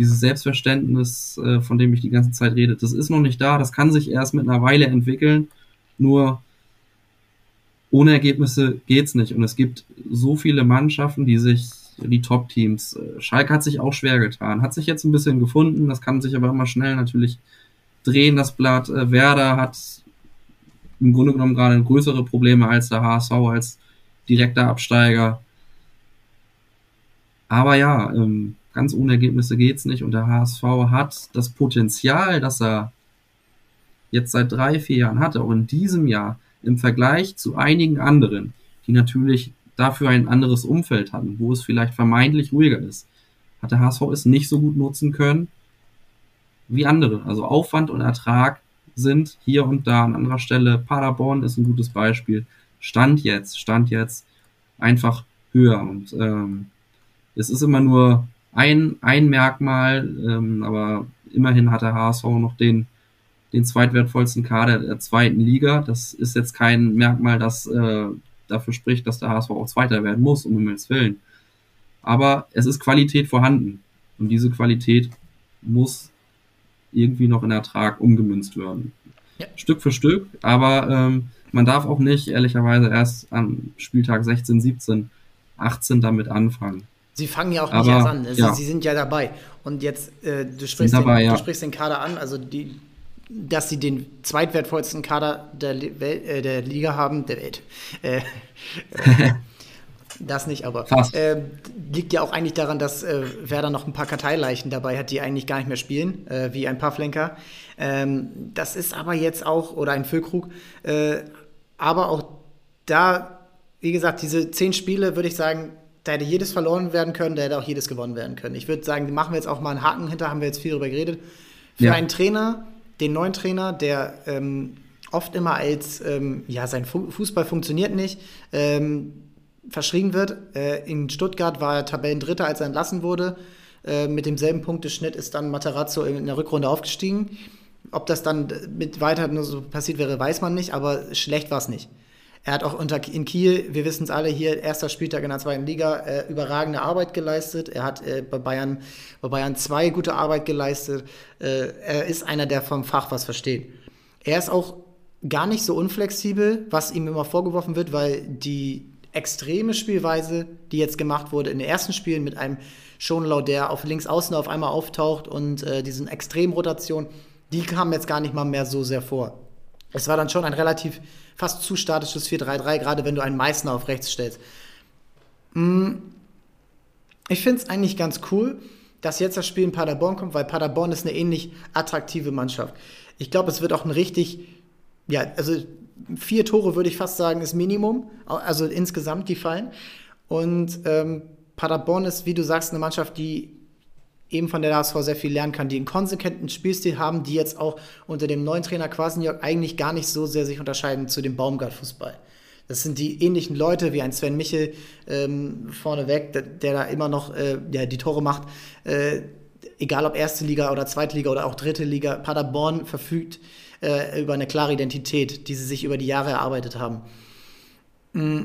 dieses Selbstverständnis, äh, von dem ich die ganze Zeit rede, das ist noch nicht da, das kann sich erst mit einer Weile entwickeln, nur ohne Ergebnisse geht's nicht. Und es gibt so viele Mannschaften, die sich, die Top-Teams, äh, Schalke hat sich auch schwer getan, hat sich jetzt ein bisschen gefunden, das kann sich aber immer schnell natürlich drehen, das Blatt. Äh, Werder hat im Grunde genommen gerade größere Probleme als der HSV, als direkter Absteiger. Aber ja, ähm, ganz ohne Ergebnisse geht's nicht. Und der HSV hat das Potenzial, das er jetzt seit drei, vier Jahren hatte, auch in diesem Jahr im Vergleich zu einigen anderen, die natürlich dafür ein anderes Umfeld hatten, wo es vielleicht vermeintlich ruhiger ist, hat der HSV es nicht so gut nutzen können wie andere. Also Aufwand und Ertrag sind hier und da an anderer Stelle. Paderborn ist ein gutes Beispiel. Stand jetzt, Stand jetzt einfach höher. Und ähm, es ist immer nur ein, ein Merkmal, ähm, aber immerhin hat der HSV noch den, den zweitwertvollsten Kader der zweiten Liga. Das ist jetzt kein Merkmal, das äh, dafür spricht, dass der HSV auch Zweiter werden muss, um Himmels Willen. Aber es ist Qualität vorhanden. Und diese Qualität muss irgendwie noch in Ertrag umgemünzt werden. Ja. Stück für Stück, aber ähm, man darf auch nicht ehrlicherweise erst am Spieltag 16, 17, 18 damit anfangen. Sie fangen ja auch nicht erst an. Also ja. Sie sind ja dabei. Und jetzt, äh, du, sprichst dabei, den, ja. du sprichst den Kader an, also die, dass sie den zweitwertvollsten Kader der, äh, der Liga haben, der Welt. Äh, das nicht, aber äh, liegt ja auch eigentlich daran, dass äh, Werder noch ein paar Karteileichen dabei hat, die eigentlich gar nicht mehr spielen, äh, wie ein paar Flenker. Ähm, das ist aber jetzt auch, oder ein Füllkrug, äh, aber auch da, wie gesagt, diese zehn Spiele, würde ich sagen, da hätte jedes verloren werden können, da hätte auch jedes gewonnen werden können. Ich würde sagen, machen wir jetzt auch mal einen Haken hinter, haben wir jetzt viel darüber geredet. Für ja. einen Trainer, den neuen Trainer, der ähm, oft immer als, ähm, ja, sein Fußball funktioniert nicht, ähm, verschrien wird. Äh, in Stuttgart war er Tabellendritter, als er entlassen wurde. Äh, mit demselben Punkteschnitt ist dann Materazzo in der Rückrunde aufgestiegen. Ob das dann mit weiter nur so passiert wäre, weiß man nicht, aber schlecht war es nicht. Er hat auch unter, in Kiel, wir wissen es alle hier, erster Spieltag in der zweiten Liga, äh, überragende Arbeit geleistet. Er hat äh, bei Bayern bei Bayern zwei gute Arbeit geleistet. Äh, er ist einer, der vom Fach was versteht. Er ist auch gar nicht so unflexibel, was ihm immer vorgeworfen wird, weil die extreme Spielweise, die jetzt gemacht wurde in den ersten Spielen mit einem Schonlau, der auf links außen auf einmal auftaucht und äh, diesen Extremrotation, die kamen jetzt gar nicht mal mehr so sehr vor. Es war dann schon ein relativ fast zu statisches 4-3-3, gerade wenn du einen Meißner auf rechts stellst. Mm, ich finde es eigentlich ganz cool, dass jetzt das Spiel in Paderborn kommt, weil Paderborn ist eine ähnlich attraktive Mannschaft. Ich glaube, es wird auch ein richtig, ja, also vier Tore würde ich fast sagen, ist Minimum, also insgesamt die fallen. Und ähm, Paderborn ist, wie du sagst, eine Mannschaft, die eben von der HSV sehr viel lernen kann, die einen konsequenten Spielstil haben, die jetzt auch unter dem neuen Trainer Quasenjörg eigentlich gar nicht so sehr sich unterscheiden zu dem Baumgart-Fußball. Das sind die ähnlichen Leute wie ein Sven Michel ähm, vorneweg, der, der, da immer noch äh, ja, die Tore macht. Äh, egal ob erste Liga oder zweite Liga oder auch dritte Liga, Paderborn verfügt äh, über eine klare Identität, die sie sich über die Jahre erarbeitet haben. Mm,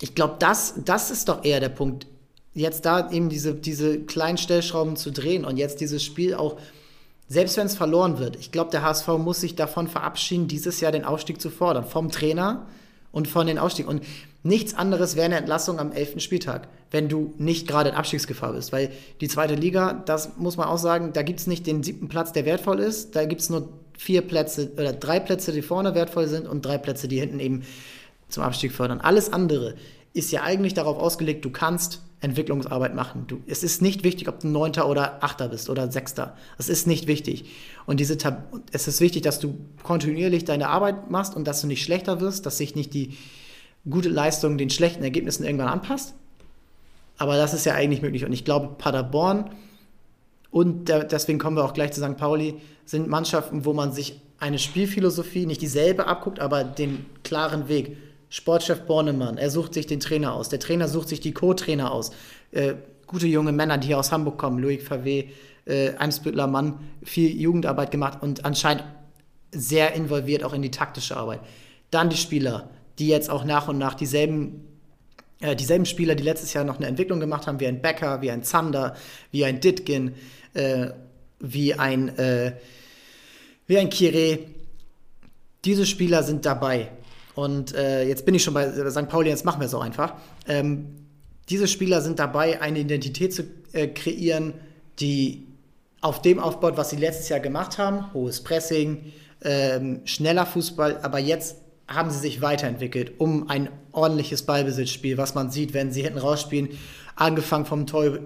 ich glaube, das, das ist doch eher der Punkt jetzt da eben diese, diese kleinen Stellschrauben zu drehen und jetzt dieses Spiel auch, selbst wenn es verloren wird, ich glaube, der HSV muss sich davon verabschieden, dieses Jahr den Aufstieg zu fordern, vom Trainer und von den Aufstieg. Und nichts anderes wäre eine Entlassung am 11. Spieltag, wenn du nicht gerade in Abstiegsgefahr bist. Weil die zweite Liga, das muss man auch sagen, da gibt es nicht den siebten Platz, der wertvoll ist, da gibt es nur vier Plätze oder drei Plätze, die vorne wertvoll sind und drei Plätze, die hinten eben zum Abstieg fördern. Alles andere ist ja eigentlich darauf ausgelegt, du kannst Entwicklungsarbeit machen. Du, es ist nicht wichtig, ob du Neunter oder Achter bist oder Sechster. Es ist nicht wichtig. Und diese Tab es ist wichtig, dass du kontinuierlich deine Arbeit machst und dass du nicht schlechter wirst, dass sich nicht die gute Leistung den schlechten Ergebnissen irgendwann anpasst. Aber das ist ja eigentlich möglich. Und ich glaube, Paderborn und der, deswegen kommen wir auch gleich zu St. Pauli, sind Mannschaften, wo man sich eine Spielphilosophie, nicht dieselbe abguckt, aber den klaren Weg Sportchef Bornemann, er sucht sich den Trainer aus. Der Trainer sucht sich die Co-Trainer aus. Äh, gute junge Männer, die hier aus Hamburg kommen, Loic Favé, äh, Eimsbüttler Mann, viel Jugendarbeit gemacht und anscheinend sehr involviert auch in die taktische Arbeit. Dann die Spieler, die jetzt auch nach und nach dieselben, äh, dieselben Spieler, die letztes Jahr noch eine Entwicklung gemacht haben, wie ein Becker, wie ein Zander, wie ein Ditkin, äh, wie ein, äh, wie ein Kire. Diese Spieler sind dabei. Und äh, jetzt bin ich schon bei St. Pauli, jetzt machen wir es auch einfach. Ähm, diese Spieler sind dabei, eine Identität zu äh, kreieren, die auf dem aufbaut, was sie letztes Jahr gemacht haben. Hohes Pressing, ähm, schneller Fußball, aber jetzt haben sie sich weiterentwickelt, um ein ordentliches Ballbesitzspiel, was man sieht, wenn sie hinten rausspielen, angefangen vom Tor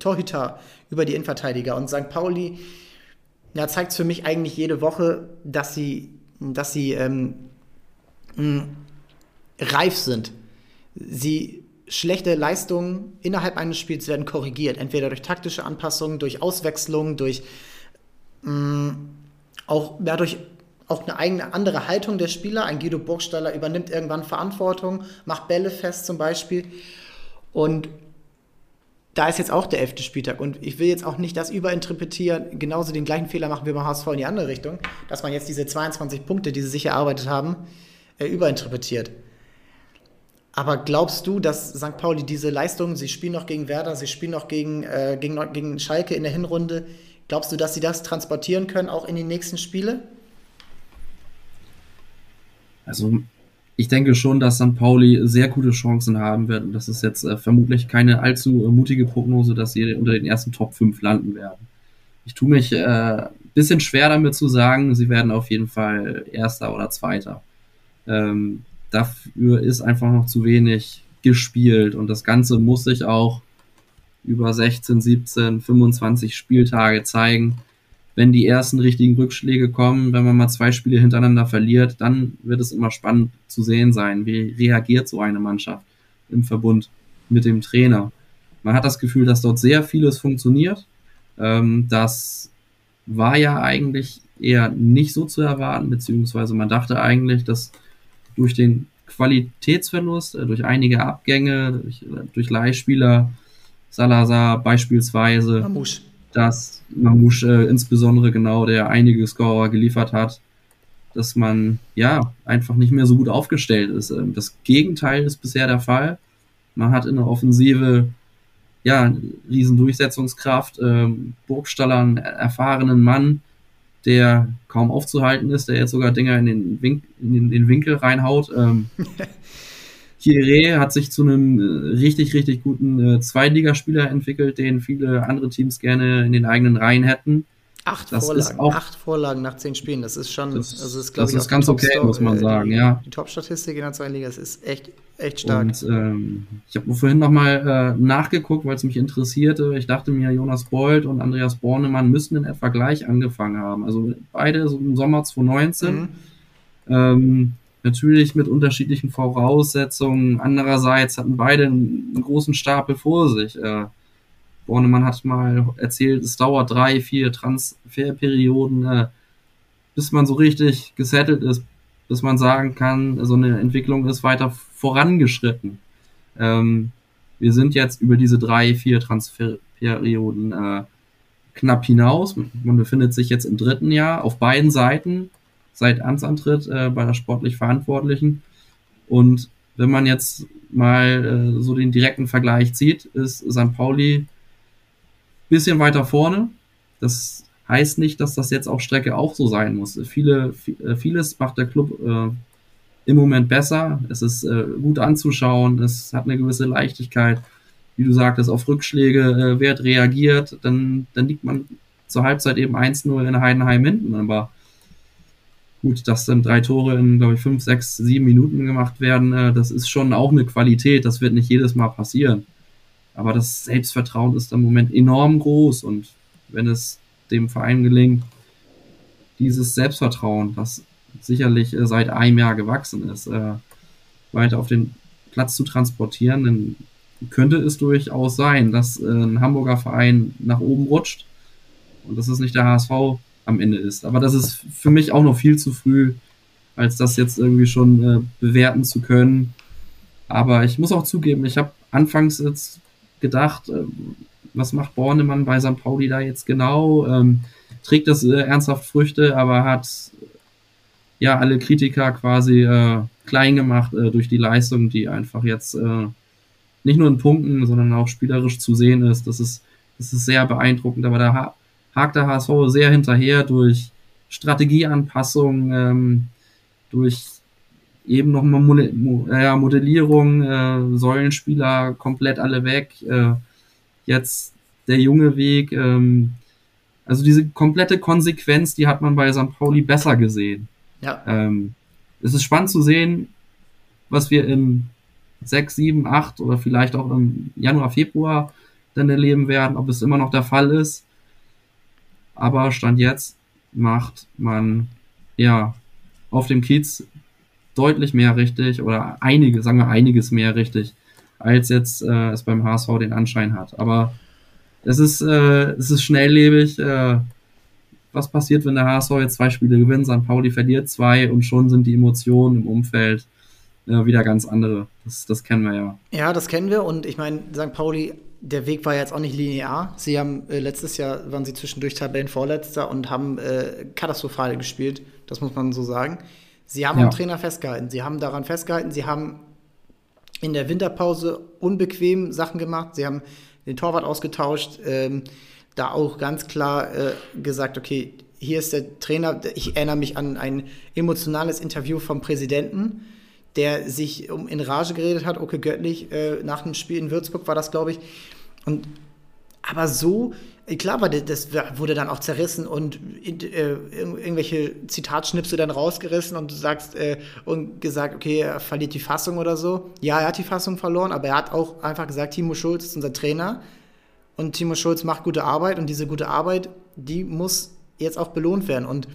Torhüter über die Innenverteidiger. Und St. Pauli ja, zeigt es für mich eigentlich jede Woche, dass sie, dass sie ähm, reif sind. Sie schlechte Leistungen innerhalb eines Spiels werden korrigiert, entweder durch taktische Anpassungen, durch Auswechslungen, durch mh, auch ja, durch auch eine eigene andere Haltung der Spieler. Ein Guido Burgstaller übernimmt irgendwann Verantwortung, macht Bälle fest zum Beispiel. Und da ist jetzt auch der elfte Spieltag. Und ich will jetzt auch nicht das überinterpretieren, genauso den gleichen Fehler machen wie beim HSV in die andere Richtung, dass man jetzt diese 22 Punkte, die sie sich erarbeitet haben, äh, überinterpretiert. Aber glaubst du, dass St. Pauli diese Leistung, sie spielen noch gegen Werder, sie spielen noch gegen, äh, gegen, gegen Schalke in der Hinrunde, glaubst du, dass sie das transportieren können, auch in die nächsten Spiele? Also ich denke schon, dass St. Pauli sehr gute Chancen haben wird. Und das ist jetzt äh, vermutlich keine allzu äh, mutige Prognose, dass sie unter den ersten Top 5 landen werden. Ich tue mich ein äh, bisschen schwer damit zu sagen, sie werden auf jeden Fall Erster oder Zweiter. Ähm, dafür ist einfach noch zu wenig gespielt und das Ganze muss sich auch über 16, 17, 25 Spieltage zeigen. Wenn die ersten richtigen Rückschläge kommen, wenn man mal zwei Spiele hintereinander verliert, dann wird es immer spannend zu sehen sein, wie reagiert so eine Mannschaft im Verbund mit dem Trainer. Man hat das Gefühl, dass dort sehr vieles funktioniert, ähm, dass war ja eigentlich eher nicht so zu erwarten, beziehungsweise man dachte eigentlich, dass durch den Qualitätsverlust, äh, durch einige Abgänge, durch, durch Leihspieler, Salazar beispielsweise, Mamouche. dass Mamouche äh, insbesondere genau, der einige Scorer geliefert hat, dass man ja einfach nicht mehr so gut aufgestellt ist. Ähm, das Gegenteil ist bisher der Fall. Man hat in der Offensive ja riesen Durchsetzungskraft, ähm, Burgstaller, einen erfahrenen Mann, der kaum aufzuhalten ist, der jetzt sogar Dinger in den, Wink in den, den Winkel reinhaut. Ähm, Kire hat sich zu einem äh, richtig, richtig guten äh, Zweitligaspieler entwickelt, den viele andere Teams gerne in den eigenen Reihen hätten. Acht das Vorlagen, auch, acht Vorlagen nach zehn Spielen, das ist schon, das, also ist, das ich, ist ganz okay, muss man sagen, die, ja. Die Top-Statistik in der zweiten Liga, das ist echt, echt stark. Und ähm, ich habe vorhin nochmal äh, nachgeguckt, weil es mich interessierte. Ich dachte mir, Jonas Bold und Andreas Bornemann müssten in etwa gleich angefangen haben. Also beide so im Sommer 2019. Mhm. Ähm, natürlich mit unterschiedlichen Voraussetzungen. Andererseits hatten beide einen, einen großen Stapel vor sich. Äh, Bornemann hat mal erzählt, es dauert drei, vier Transferperioden, äh, bis man so richtig gesettelt ist, bis man sagen kann, so eine Entwicklung ist weiter vorangeschritten. Ähm, wir sind jetzt über diese drei, vier Transferperioden äh, knapp hinaus. Man befindet sich jetzt im dritten Jahr auf beiden Seiten seit Amtsantritt äh, bei der sportlich Verantwortlichen. Und wenn man jetzt mal äh, so den direkten Vergleich zieht, ist St. Pauli bisschen weiter vorne. Das heißt nicht, dass das jetzt auf Strecke auch so sein muss. Viele, äh, vieles macht der Club äh, im Moment besser. Es ist äh, gut anzuschauen, es hat eine gewisse Leichtigkeit. Wie du sagtest, auf Rückschläge äh, wird reagiert, dann, dann liegt man zur Halbzeit eben 1-0 in Heidenheim hinten. Aber gut, dass dann drei Tore in, glaube ich, fünf, sechs, sieben Minuten gemacht werden, äh, das ist schon auch eine Qualität. Das wird nicht jedes Mal passieren. Aber das Selbstvertrauen ist im Moment enorm groß und wenn es dem Verein gelingt, dieses Selbstvertrauen, das sicherlich äh, seit einem Jahr gewachsen ist, äh, weiter auf den Platz zu transportieren, dann könnte es durchaus sein, dass äh, ein Hamburger Verein nach oben rutscht und dass es nicht der HSV am Ende ist. Aber das ist für mich auch noch viel zu früh, als das jetzt irgendwie schon äh, bewerten zu können. Aber ich muss auch zugeben, ich habe anfangs jetzt gedacht, äh, was macht Bornemann bei St. Pauli da jetzt genau? Ähm, trägt das äh, ernsthaft Früchte, aber hat ja alle Kritiker quasi äh, klein gemacht äh, durch die Leistung, die einfach jetzt äh, nicht nur in Punkten, sondern auch spielerisch zu sehen ist. Das ist, das ist sehr beeindruckend, aber da ha hakt der HSV sehr hinterher durch Strategieanpassung, ähm, durch eben nochmal Mod ja, Modellierung, äh, Säulenspieler komplett alle weg. Äh, jetzt der junge Weg. Ähm, also diese komplette Konsequenz, die hat man bei St. Pauli besser gesehen. Ja. Ähm, es ist spannend zu sehen, was wir in sechs, sieben, acht oder vielleicht auch im Januar, Februar dann erleben werden, ob es immer noch der Fall ist. Aber Stand jetzt macht man ja auf dem Kiez deutlich mehr richtig oder einige, sagen wir einiges mehr richtig, als jetzt äh, es beim HSV den Anschein hat. Aber es ist, äh, es ist schnelllebig. Äh, was passiert, wenn der HSV jetzt zwei Spiele gewinnt, St. Pauli verliert zwei und schon sind die Emotionen im Umfeld äh, wieder ganz andere. Das, das kennen wir ja. Ja, das kennen wir und ich meine, St. Pauli der Weg war jetzt auch nicht linear. Sie haben äh, letztes Jahr waren sie zwischendurch Tabellenvorletzter und haben äh, katastrophal gespielt, das muss man so sagen. Sie haben ja. am Trainer festgehalten. Sie haben daran festgehalten. Sie haben in der Winterpause unbequem Sachen gemacht. Sie haben den Torwart ausgetauscht. Ähm, da auch ganz klar äh, gesagt, okay, hier ist der Trainer. Ich erinnere mich an ein emotionales Interview vom Präsidenten, der sich um in Rage geredet hat. Okay, göttlich, äh, nach dem Spiel in Würzburg war das, glaube ich. Und aber so Klar, aber das wurde dann auch zerrissen und äh, irgendwelche Zitatschnipsel dann rausgerissen und du sagst äh, und gesagt, okay, er verliert die Fassung oder so. Ja, er hat die Fassung verloren, aber er hat auch einfach gesagt, Timo Schulz ist unser Trainer und Timo Schulz macht gute Arbeit und diese gute Arbeit, die muss jetzt auch belohnt werden. Und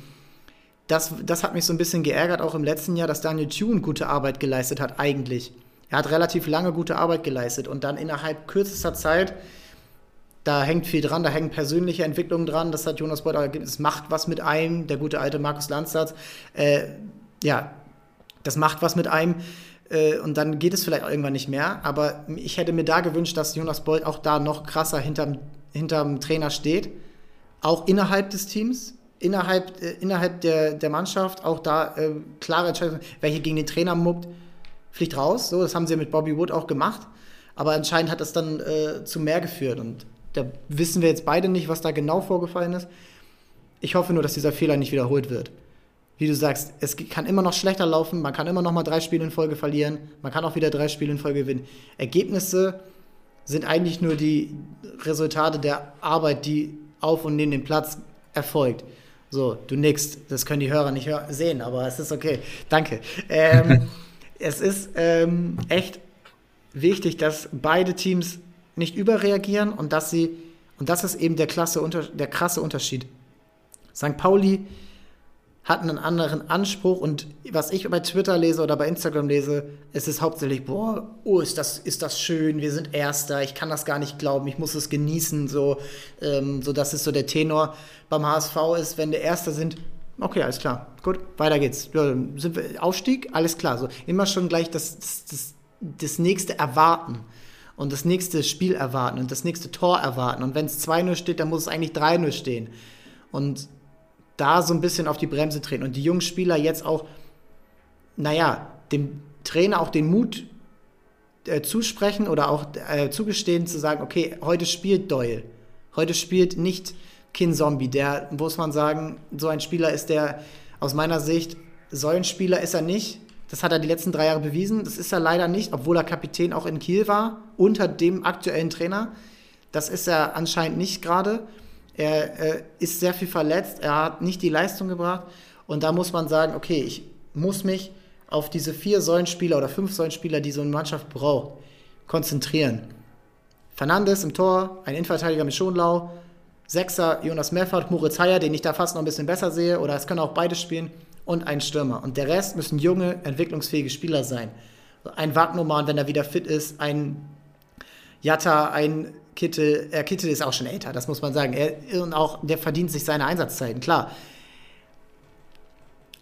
das, das hat mich so ein bisschen geärgert, auch im letzten Jahr, dass Daniel Thune gute Arbeit geleistet hat, eigentlich. Er hat relativ lange gute Arbeit geleistet und dann innerhalb kürzester Zeit Da hängt viel dran, da hängen persönliche Entwicklungen dran. Das hat Jonas Beuth Es macht was mit einem, der gute alte Markus Landsatz. Äh, ja, das macht was mit einem. Äh, und dann geht es vielleicht irgendwann nicht mehr. Aber ich hätte mir da gewünscht, dass Jonas Bolt auch da noch krasser hinterm, hinterm Trainer steht. Auch innerhalb des Teams, innerhalb, äh, innerhalb der, der Mannschaft, auch da äh, klare Entscheidungen, wer hier gegen den Trainer muckt, fliegt raus. So, das haben sie mit Bobby Wood auch gemacht. Aber anscheinend hat das dann äh, zu mehr geführt. Und da wissen wir jetzt beide nicht, was da genau vorgefallen ist. Ich hoffe nur, dass dieser Fehler nicht wiederholt wird wie du sagst, es kann immer noch schlechter laufen, man kann immer noch mal drei Spiele in Folge verlieren, man kann auch wieder drei Spiele in Folge gewinnen. Ergebnisse sind eigentlich nur die Resultate der Arbeit, die auf und neben dem Platz erfolgt. So, du nix, das können die Hörer nicht sehen, aber es ist okay. Danke. Ähm, es ist ähm, echt wichtig, dass beide Teams nicht überreagieren und dass sie, und das ist eben der, klasse, der krasse Unterschied. St. Pauli hatten einen anderen Anspruch und was ich bei Twitter lese oder bei Instagram lese, ist es hauptsächlich, boah, oh, ist das, ist das schön, wir sind Erster, ich kann das gar nicht glauben, ich muss es genießen, so, ähm, so das ist so der Tenor beim HSV ist, wenn der Erster sind, okay, alles klar, gut, weiter geht's. Ja, wir, Aufstieg, alles klar, so immer schon gleich das, das, das, das nächste erwarten und das nächste Spiel erwarten und das nächste Tor erwarten und wenn es 2-0 steht, dann muss es eigentlich 3-0 stehen und da so ein bisschen auf die Bremse treten und die jungen Spieler jetzt auch, naja, dem Trainer auch den Mut äh, zusprechen oder auch äh, zugestehen zu sagen, okay, heute spielt Doyle. Heute spielt nicht Kin Zombie, der, muss man sagen, so ein Spieler ist der aus meiner Sicht, Säulenspieler ist er nicht. Das hat er die letzten drei Jahre bewiesen. Das ist er leider nicht, obwohl er Kapitän auch in Kiel war, unter dem aktuellen Trainer. Das ist er anscheinend nicht gerade. Er äh, ist sehr viel verletzt, er hat nicht die Leistung gebracht. Und da muss man sagen, okay, ich muss mich auf diese vier Säulenspieler oder fünf Säulenspieler, die so eine Mannschaft braucht, konzentrieren. Fernandes im Tor, ein Innenverteidiger mit Schonlau, Sechser Jonas Meffert, Moritz Heyer, den ich da fast noch ein bisschen besser sehe, oder es können auch beide spielen, und ein Stürmer. Und der Rest müssen junge, entwicklungsfähige Spieler sein. Ein Wagnumann, wenn er wieder fit ist, ein Jatta, ein Kittel, äh, Kittel ist auch schon älter, das muss man sagen. Er, und auch, der verdient sich seine Einsatzzeiten, klar.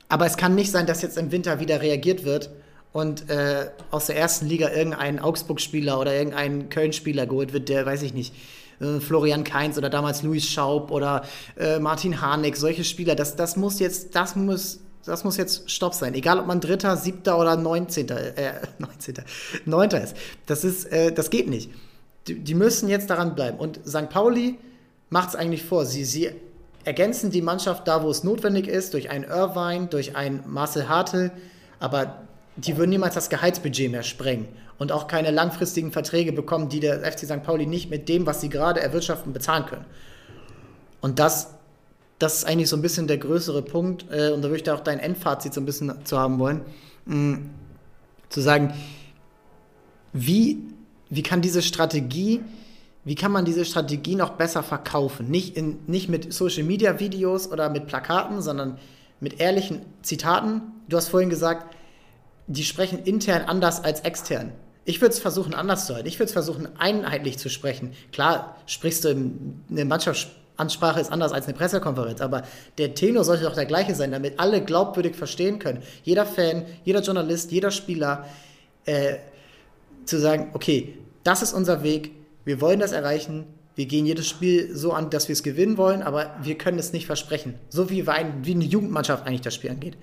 Aber es kann nicht sein, dass jetzt im Winter wieder reagiert wird und äh, aus der ersten Liga irgendein Augsburg-Spieler oder irgendein Köln-Spieler geholt wird, der, weiß ich nicht, äh, Florian Kainz oder damals Luis Schaub oder äh, Martin Harnik, solche Spieler, das, das muss jetzt, das muss, das muss jetzt Stopp sein. Egal, ob man Dritter, Siebter oder Neunzehnter, äh, Neunzehnter, Neunter ist. Das ist, äh, das geht nicht die, die müssen jetzt daran bleiben. Und St. Pauli macht es eigentlich vor. Sie, sie ergänzen die Mannschaft da, wo es notwendig ist, durch einen Irvine, durch einen Marcel Hartl, aber die würden niemals das Gehaltsbudget mehr sprengen und auch keine langfristigen Verträge bekommen, die der FC St. Pauli nicht mit dem, was sie gerade erwirtschaften, bezahlen können. Und das, das ist eigentlich so ein bisschen der größere Punkt, äh, und da würde ich da auch dein Endfazit so ein bisschen zu haben wollen, mh, mm, zu sagen, wie wie kann diese Strategie, wie kann man diese Strategie noch besser verkaufen? Nicht, in, nicht mit Social Media Videos oder mit Plakaten, sondern mit ehrlichen Zitaten. Du hast vorhin gesagt, die sprechen intern anders als extern. Ich würde es versuchen, anders zu halten. Ich würde es versuchen, einheitlich zu sprechen. Klar, sprichst du in, eine Mannschaftsansprache ist anders als eine Pressekonferenz, aber der Tenor sollte doch der gleiche sein, damit alle glaubwürdig verstehen können. Jeder Fan, jeder Journalist, jeder Spieler, äh, zu sagen, okay, das ist unser Weg, wir wollen das erreichen, wir gehen jedes Spiel so an, dass wir es gewinnen wollen, aber wir können es nicht versprechen. So wie, ein, wie eine Jugendmannschaft eigentlich das Spiel angeht.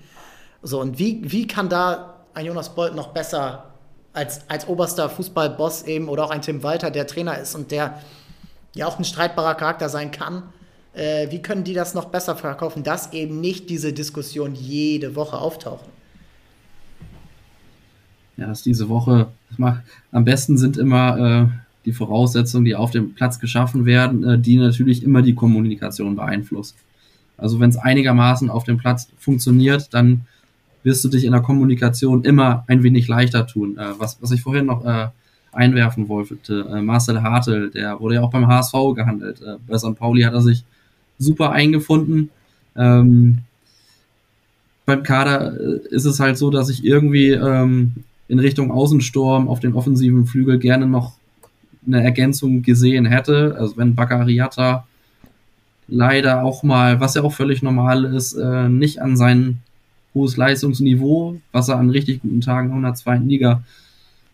So, und wie, wie kann da ein Jonas Bolt noch besser als, als oberster Fußballboss eben oder auch ein Tim Walter, der Trainer ist und der ja auch ein streitbarer Charakter sein kann, äh, wie können die das noch besser verkaufen, dass eben nicht diese Diskussion jede Woche auftauchen? ja, dass diese Woche macht. Am besten sind immer äh, die Voraussetzungen, die auf dem Platz geschaffen werden, äh, die natürlich immer die Kommunikation beeinflussen. Also wenn es einigermaßen auf dem Platz funktioniert, dann wirst du dich in der Kommunikation immer ein wenig leichter tun. Äh, was, was ich vorhin noch äh, einwerfen wollte, äh, Marcel Hartl, der wurde ja auch beim HSV gehandelt. Äh, bei St. Pauli hat er sich super eingefunden. Ähm, beim Kader äh, ist es halt so, dass ich irgendwie ähm, in Richtung Außensturm auf den offensiven Flügel gerne noch eine Ergänzung gesehen hätte. Also wenn Baccariata leider auch mal, was ja auch völlig normal ist, äh, nicht an sein hohes Leistungsniveau, was er an richtig guten Tagen in der zweiten Liga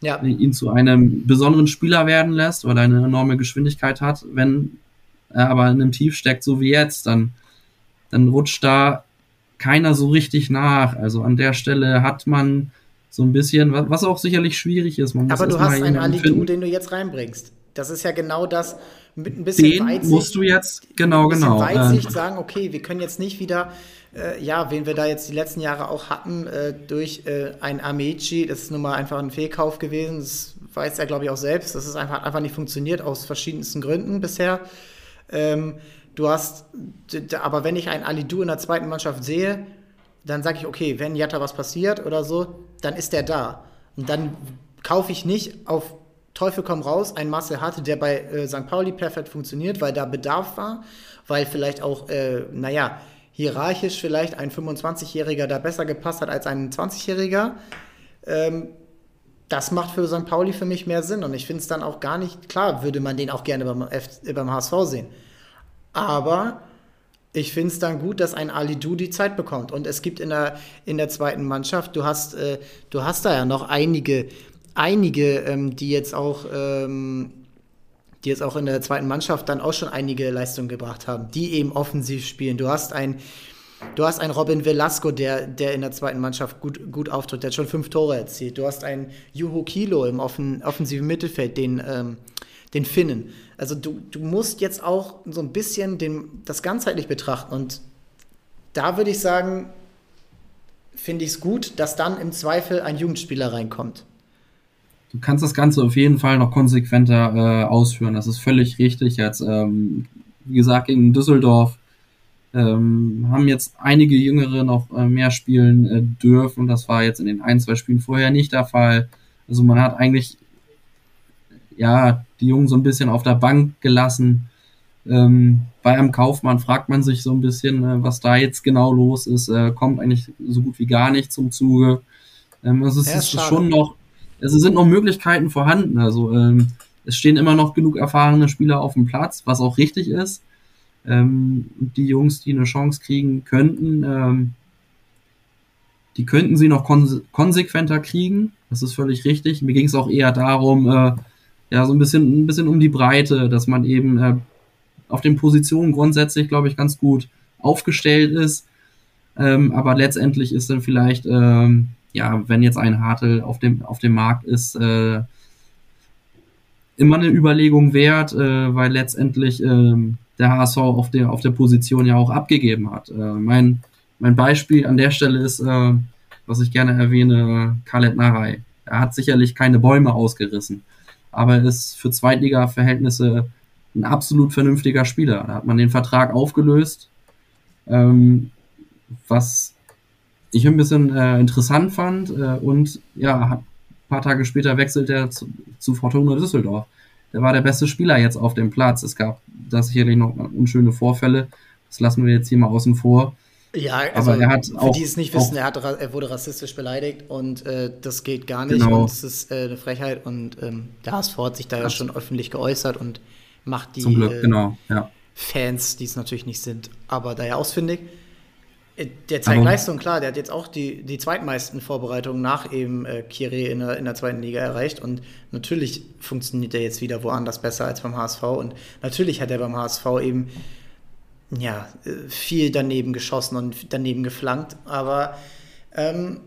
ja. ihn zu einem besonderen Spieler werden lässt, weil er eine enorme Geschwindigkeit hat. Wenn er aber in einem Tief steckt, so wie jetzt, dann, dann rutscht da keiner so richtig nach. Also an der Stelle hat man so ein bisschen, was auch sicherlich schwierig ist. aber du hast einen Alidu, den du jetzt reinbringst. Das ist ja genau das, mit ein bisschen den Weitsicht. musst du jetzt, genau, genau. Weitsicht äh, sagen, okay, wir können jetzt nicht wieder äh, ja, wen wir da jetzt die letzten Jahre auch hatten, äh, durch äh, ein Amici, das ist nun mal einfach ein Fehlkauf gewesen. Das weiß er, glaube ich, auch selbst. Das ist einfach, einfach nicht funktioniert aus verschiedensten Gründen bisher. Ähm, du hast, aber wenn ich einen Alidu in der zweiten Mannschaft sehe, dann sage ich, okay, wenn Jatta was passiert oder so, dann ist der da. Und dann kaufe ich nicht auf Teufel komm raus einen Marcel hatte, der bei äh, St. Pauli perfekt funktioniert, weil da Bedarf war, weil vielleicht auch, äh, naja, hierarchisch vielleicht ein 25-Jähriger da besser gepasst hat als ein 20-Jähriger. Ähm, das macht für St. Pauli für mich mehr Sinn. Und ich finde es dann auch gar nicht, klar, würde man den auch gerne beim, F, beim HSV sehen. Aber ich finde es dann gut, dass ein Ali Du die Zeit bekommt. Und es gibt in der, in der zweiten Mannschaft, du hast, äh, du hast da ja noch einige, einige, ähm, die jetzt auch ähm, die jetzt auch in der zweiten Mannschaft dann auch schon einige Leistungen gebracht haben, die eben offensiv spielen. Du hast ein Du hast einen Robin Velasco, der, der in der zweiten Mannschaft gut, gut auftritt, der hat schon fünf Tore erzielt. Du hast einen Juho Kilo im offen, offensiven Mittelfeld, den, ähm, den Finnen. Also du, du musst jetzt auch so ein bisschen den, das ganzheitlich betrachten. Und da würde ich sagen, finde ich es gut, dass dann im Zweifel ein Jugendspieler reinkommt du kannst das Ganze auf jeden Fall noch konsequenter äh, ausführen. Das ist völlig richtig. Jetzt, ähm, wie gesagt, gegen Düsseldorf ähm, haben jetzt einige Jüngere noch äh, mehr spielen äh, dürfen. Das war jetzt in den ein, zwei Spielen vorher nicht der Fall. Also man hat eigentlich ja die Jungen so ein bisschen auf der Bank gelassen. Ähm, bei einem Kaufmann fragt man sich so ein bisschen, äh, was da jetzt genau los ist. Äh, kommt eigentlich so gut wie gar nicht zum Zuge. Ähm, also es ja, ist, ist schon noch es sind noch Möglichkeiten vorhanden. Also ähm, es stehen immer noch genug erfahrene Spieler auf dem Platz, was auch richtig ist. Ähm, die Jungs, die eine Chance kriegen könnten, ähm, die könnten sie noch konse konsequenter kriegen. Das ist völlig richtig. Mir ging es auch eher darum, äh, ja, so ein bisschen, ein bisschen um die Breite, dass man eben äh, auf den Positionen grundsätzlich, glaube ich, ganz gut aufgestellt ist. Ähm, aber letztendlich ist dann vielleicht ähm, ja, wenn jetzt ein Hartl auf dem, auf dem Markt ist, äh, immer eine Überlegung wert, äh, weil letztendlich äh, der HSV auf der, auf der Position ja auch abgegeben hat. Äh, mein, mein Beispiel an der Stelle ist, äh, was ich gerne erwähne, Khaled Narei. Er hat sicherlich keine Bäume ausgerissen, aber er ist für Zweitliga-Verhältnisse ein absolut vernünftiger Spieler. Da hat man den Vertrag aufgelöst, ähm, was ich ein bisschen äh, interessant fand äh, und ja, ein paar Tage später wechselt er zu, zu Fortuna Düsseldorf. Der war der beste Spieler jetzt auf dem Platz. Es gab da sicherlich noch unschöne Vorfälle. Das lassen wir jetzt hier mal außen vor. Ja, also aber er hat für auch, die es nicht wissen, er, hat, er wurde rassistisch beleidigt und äh, das geht gar nicht genau. und es ist äh, eine Frechheit und ähm, der HSV hat sich da ja schon öffentlich geäußert und macht die Glück, genau, ja. Fans, die es natürlich nicht sind, aber da ja ausfindig. Der zeigt Aber Leistung, klar. Der hat jetzt auch die, die zweitmeisten Vorbereitungen nach eben äh, Kire in der, in der zweiten Liga erreicht. Und natürlich funktioniert er jetzt wieder woanders besser als beim HSV. Und natürlich hat er beim HSV eben ja, äh, viel daneben geschossen und daneben geflankt. Aber ähm,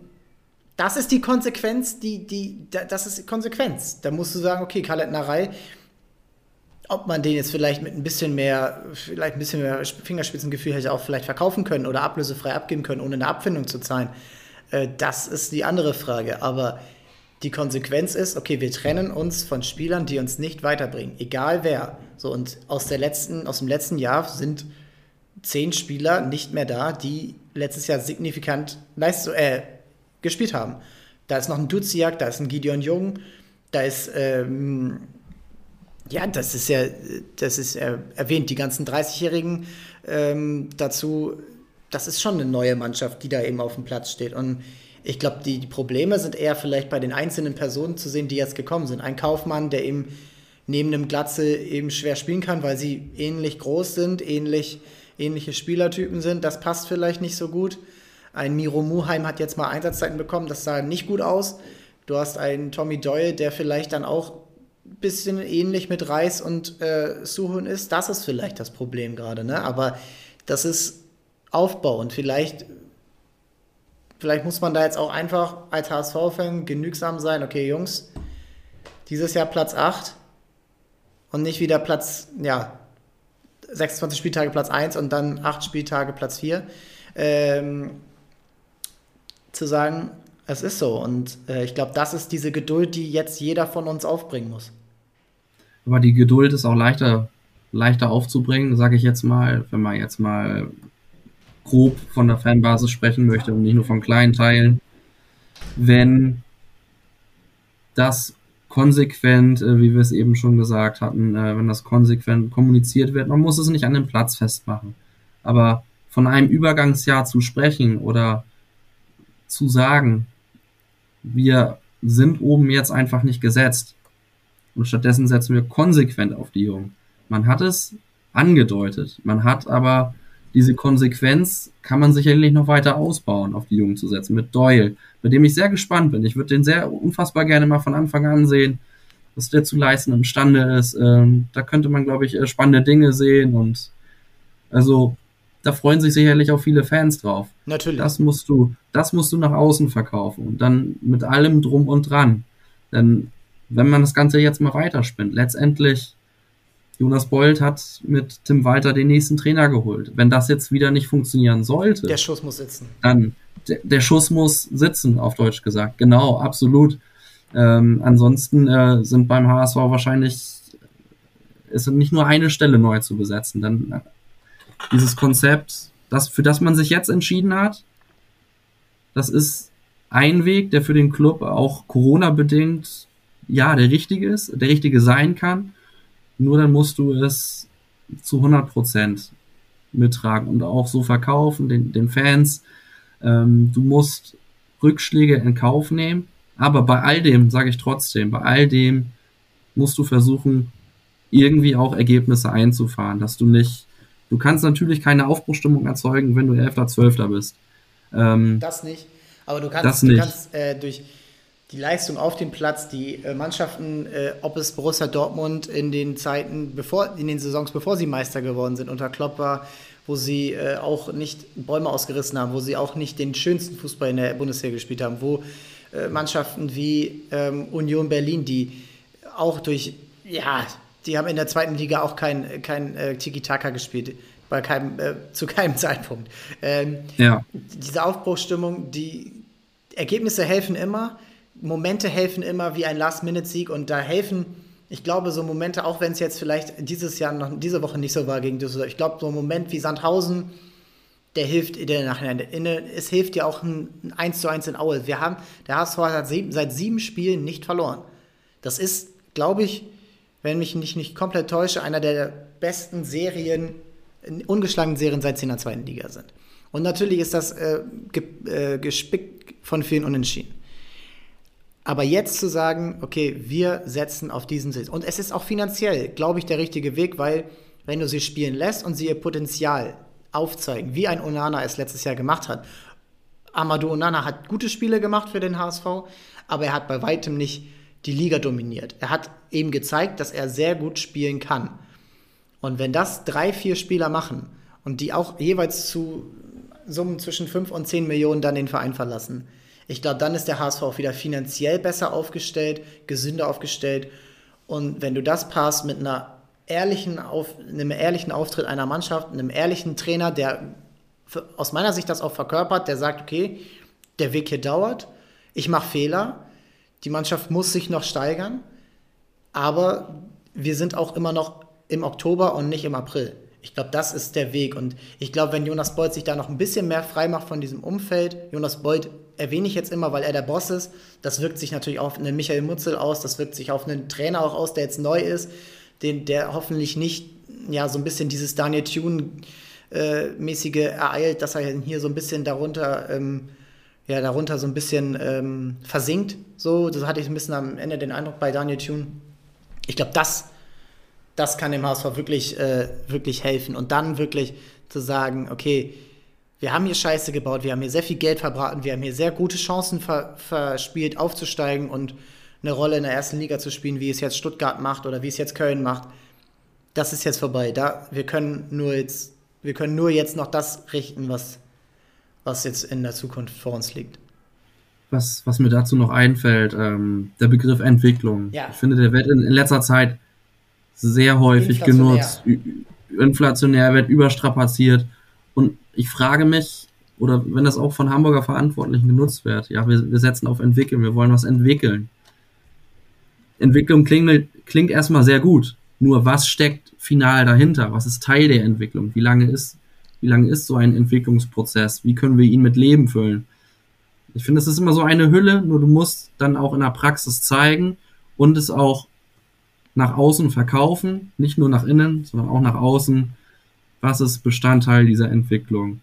das ist die Konsequenz, die, die, das ist Konsequenz. Da musst du sagen, okay, Khaled Narei ob man den jetzt vielleicht mit ein bisschen mehr, vielleicht ein bisschen mehr Fingerspitzengefühl hätte auch vielleicht verkaufen können oder ablösefrei abgeben können, ohne eine Abfindung zu zahlen. Äh, das ist die andere Frage. Aber die Konsequenz ist, okay, wir trennen uns von Spielern, die uns nicht weiterbringen, egal wer. So, und aus, der letzten, aus dem letzten Jahr sind zehn Spieler nicht mehr da, die letztes Jahr signifikant Leistung, äh, gespielt haben. Da ist noch ein Duziak, da ist ein Gideon Jung, da ist ähm, ja, das ist ja, das ist äh, erwähnt, die ganzen 30-Jährigen ähm, dazu, das ist schon eine neue Mannschaft, die da eben auf dem Platz steht. Und ich glaube, die, die, Probleme sind eher vielleicht bei den einzelnen Personen zu sehen, die jetzt gekommen sind. Ein Kaufmann, der eben neben einem Glatze eben schwer spielen kann, weil sie ähnlich groß sind, ähnlich, ähnliche Spielertypen sind. Das passt vielleicht nicht so gut. Ein Miro Muheim hat jetzt mal Einsatzzeiten bekommen, das sah nicht gut aus. Du hast einen Tommy Doyle, der vielleicht dann auch bisschen ähnlich mit Reis und äh, Suhun ist. Das ist vielleicht das Problem gerade, ne? Aber das ist Aufbau und vielleicht, vielleicht muss man da jetzt auch einfach als HSV-Fan genügsam sein. Okay, Jungs, dieses Jahr Platz 8 und nicht wieder Platz, ja, 26 Spieltage Platz 1 und dann 8 Spieltage Platz 4. Ähm, zu sagen, es ist so. Und äh, ich glaube, das ist diese Geduld, die jetzt jeder von uns aufbringen muss. Aber die Geduld ist auch leichter, leichter aufzubringen, sage ich jetzt mal, wenn man jetzt mal grob von der Fanbasis sprechen möchte und nicht nur von kleinen Teilen, wenn das konsequent, äh, wie wir es eben schon gesagt hatten, äh, wenn das konsequent kommuniziert wird. Man muss es nicht an dem Platz festmachen. Aber von einem Übergangsjahr zu sprechen oder zu sagen, wir sind oben jetzt einfach nicht gesetzt und stattdessen setzen wir konsequent auf die Jungen. Man hat es angedeutet, man hat aber diese Konsequenz kann man sicherlich noch weiter ausbauen, auf die Jungen zu setzen, mit Doyle, bei dem ich sehr gespannt bin. Ich würde den sehr unfassbar gerne mal von Anfang an sehen, was der zu leisten imstande ist. Ähm, da könnte man, glaube ich, äh, spannende Dinge sehen und also da freuen sich sicherlich auch viele Fans drauf. Natürlich. Das musst du, das musst du nach außen verkaufen und dann mit allem drum und dran. Denn wenn man das Ganze jetzt mal weiterspinnt, letztendlich Jonas Bold hat mit Tim Walter den nächsten Trainer geholt. Wenn das jetzt wieder nicht funktionieren sollte, der Schuss muss sitzen. Dann der, der Schuss muss sitzen, auf Deutsch gesagt. Genau, absolut. Ähm, ansonsten äh, sind beim HSV wahrscheinlich ist nicht nur eine Stelle neu zu besetzen. Dann äh, dieses Konzept, das, für das man sich jetzt entschieden hat, das ist ein Weg, der für den Club auch Corona-bedingt ja der richtige ist, der richtige sein kann. Nur dann musst du es zu 100 Prozent mittragen und auch so verkaufen, den, den Fans. Ähm, du musst Rückschläge in Kauf nehmen, aber bei all dem, sage ich trotzdem, bei all dem musst du versuchen, irgendwie auch Ergebnisse einzufahren, dass du nicht, du kannst natürlich keine Aufbruchstimmung erzeugen, wenn du 11. 12. bist. Ähm, das nicht, aber du kannst, du kannst äh, durch, die Leistung auf dem Platz, die äh, Mannschaften, äh, ob es Borussia Dortmund in den Zeiten, bevor, in den Saisons, bevor sie Meister geworden sind, unter Klopp war, wo sie äh, auch nicht Bäume ausgerissen haben, wo sie auch nicht den schönsten Fußball in der Bundesliga gespielt haben, wo äh, Mannschaften wie ähm, Union Berlin, die auch durch, ja, die haben in der zweiten Liga auch kein, kein äh, Tiki-Taka gespielt, bei keinem, äh, zu keinem Zeitpunkt. Ähm, ja. Diese Aufbruchsstimmung, die Ergebnisse helfen immer, Momente helfen immer wie ein Last-Minute-Sieg und da helfen, ich glaube, so Momente, auch wenn es jetzt vielleicht dieses Jahr noch diese Woche nicht so war gegen Düsseldorf, ich glaube, so ein Moment wie Sandhausen, der hilft in der Nachhinein. Es hilft ja auch ein 1 zu 1 in Aue. Wir haben, der HSV hat seit sieben Spielen nicht verloren. Das ist, glaube ich, wenn mich nicht, nicht komplett täusche, einer der besten Serien, ungeschlagenen Serien seit 10 der zweiten Liga sind. Und natürlich ist das äh, ge, äh, gespickt von vielen Unentschieden. Aber jetzt zu sagen, okay, wir setzen auf diesen Sitz. Und es ist auch finanziell, glaube ich, der richtige Weg, weil wenn du sie spielen lässt und sie ihr Potenzial aufzeigen, wie ein Onana es letztes Jahr gemacht hat. Amadou Onana hat gute Spiele gemacht für den HSV, aber er hat bei weitem nicht die Liga dominiert. Er hat eben gezeigt, dass er sehr gut spielen kann. Und wenn das drei, vier Spieler machen und die auch jeweils zu Summen zwischen 5 und 10 Millionen dann den Verein verlassen, ich glaube, dann ist der HSV auch wieder finanziell besser aufgestellt, gesünder aufgestellt. Und wenn du das passt mit einer ehrlichen Auf, einem ehrlichen Auftritt einer Mannschaft, einem ehrlichen Trainer, der für, aus meiner Sicht das auch verkörpert, der sagt, okay, der Weg hier dauert, ich mache Fehler, die Mannschaft muss sich noch steigern, aber wir sind auch immer noch im Oktober und nicht im April. Ich glaube, das ist der Weg. Und ich glaube, wenn Jonas Beuth sich da noch ein bisschen mehr frei macht von diesem Umfeld, Jonas Beuth erwähne ich jetzt immer, weil er der Boss ist, das wirkt sich natürlich auf einen Michael Mutzel aus, das wirkt sich auf einen Trainer auch aus, der jetzt neu ist, den, der hoffentlich nicht ja, so ein bisschen dieses Daniel Thune-mäßige äh, ereilt, dass er hier so ein bisschen darunter, ähm, ja, darunter so ein bisschen ähm, versinkt. So, das hatte ich ein bisschen am Ende den Eindruck bei Daniel Thune. Ich glaube, das das kann dem HSV wirklich, äh, wirklich helfen. Und dann wirklich zu sagen, okay, wir haben hier Scheiße gebaut, wir haben hier sehr viel Geld verbraten, wir haben hier sehr gute Chancen ver verspielt, aufzusteigen und eine Rolle in der ersten Liga zu spielen, wie es jetzt Stuttgart macht oder wie es jetzt Köln macht. Das ist jetzt vorbei. Da, wir können nur jetzt, wir können nur jetzt noch das richten, was, was jetzt in der Zukunft vor uns liegt. Was, was mir dazu noch einfällt, ähm, der Begriff Entwicklung. Ja. Ich finde, der wird in, in letzter Zeit sehr häufig inflationär. genutzt. Inflationär wird überstrapaziert. Und ich frage mich, oder wenn das auch von Hamburger Verantwortlichen genutzt wird, ja, wir, wir setzen auf entwickeln, wir wollen was entwickeln. Entwicklung klingt, klingt erstmal sehr gut. Nur was steckt final dahinter? Was ist Teil der Entwicklung? Wie lange ist, wie lange ist so ein Entwicklungsprozess? Wie können wir ihn mit Leben füllen? Ich finde, es ist immer so eine Hülle, nur du musst dann auch in der Praxis zeigen und es auch nach außen verkaufen, nicht nur nach innen, sondern auch nach außen. Was ist Bestandteil dieser Entwicklung?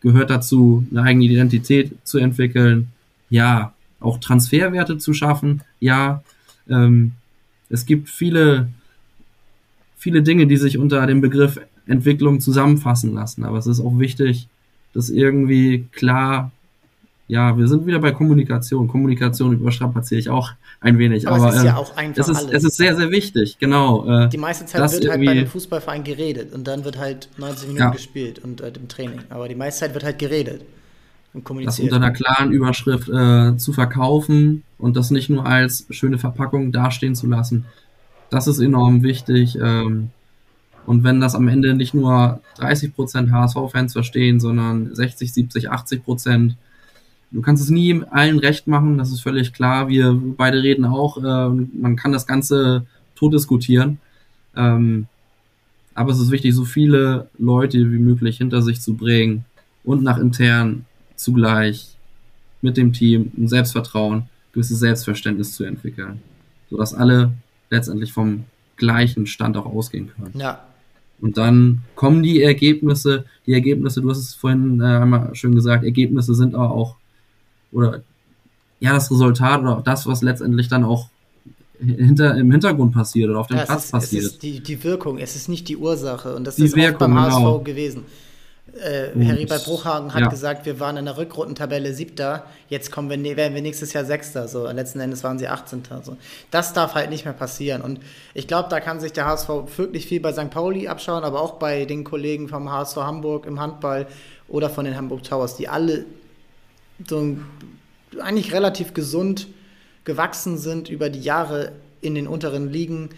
Gehört dazu, eine eigene Identität zu entwickeln? Ja. Auch Transferwerte zu schaffen? Ja. Ähm, es gibt viele, viele Dinge, die sich unter dem Begriff Entwicklung zusammenfassen lassen. Aber es ist auch wichtig, das irgendwie klar ja, wir sind wieder bei Kommunikation. Kommunikation überstrapaziere ich auch ein wenig. Aber, aber es ist äh, ja auch einfach es ist, alles. Es ist sehr, sehr wichtig, genau. Äh, Die meiste Zeit wird halt bei einem Fußballverein geredet und dann wird halt 90 Minuten ja. gespielt und äh, im Training. Aber die meiste Zeit wird halt geredet und kommuniziert. Das unter einer klaren Überschrift äh, zu verkaufen und das nicht nur als schöne Verpackung dastehen zu lassen, das ist enorm wichtig. Ähm, und wenn das am Ende nicht nur 30% HSV-Fans verstehen, sondern 60, 70, 80 Prozent, Du kannst es nie allen recht machen, das ist völlig klar. Wir beide reden auch, äh, man kann das Ganze tot diskutieren. Ähm, aber es ist wichtig, so viele Leute wie möglich hinter sich zu bringen und nach intern zugleich mit dem Team ein Selbstvertrauen, gewisses Selbstverständnis zu entwickeln, sodass alle letztendlich vom gleichen Stand auch ausgehen können. Ja. Und dann kommen die Ergebnisse, die Ergebnisse, du hast es vorhin äh, einmal schön gesagt, Ergebnisse sind aber auch oder ja, das Resultat oder das, was letztendlich dann auch hinter, im Hintergrund passiert oder auf dem ja, Platz ist, passiert. Es ist die, die Wirkung, es ist nicht die Ursache. Und das die ist Wirkung, auch beim HSV genau. gewesen. Äh, Harry bei Bruchhagen hat ja. gesagt, wir waren in der Rückrundentabelle siebter, jetzt kommen wir, ne, werden wir nächstes Jahr sechster. So. Letzten Endes waren sie 18. So. Das darf halt nicht mehr passieren. Und ich glaube, da kann sich der HSV wirklich viel bei St. Pauli abschauen, aber auch bei den Kollegen vom HSV Hamburg im Handball oder von den Hamburg Towers, die alle so eigentlich relativ gesund gewachsen sind über die Jahre in den unteren Ligen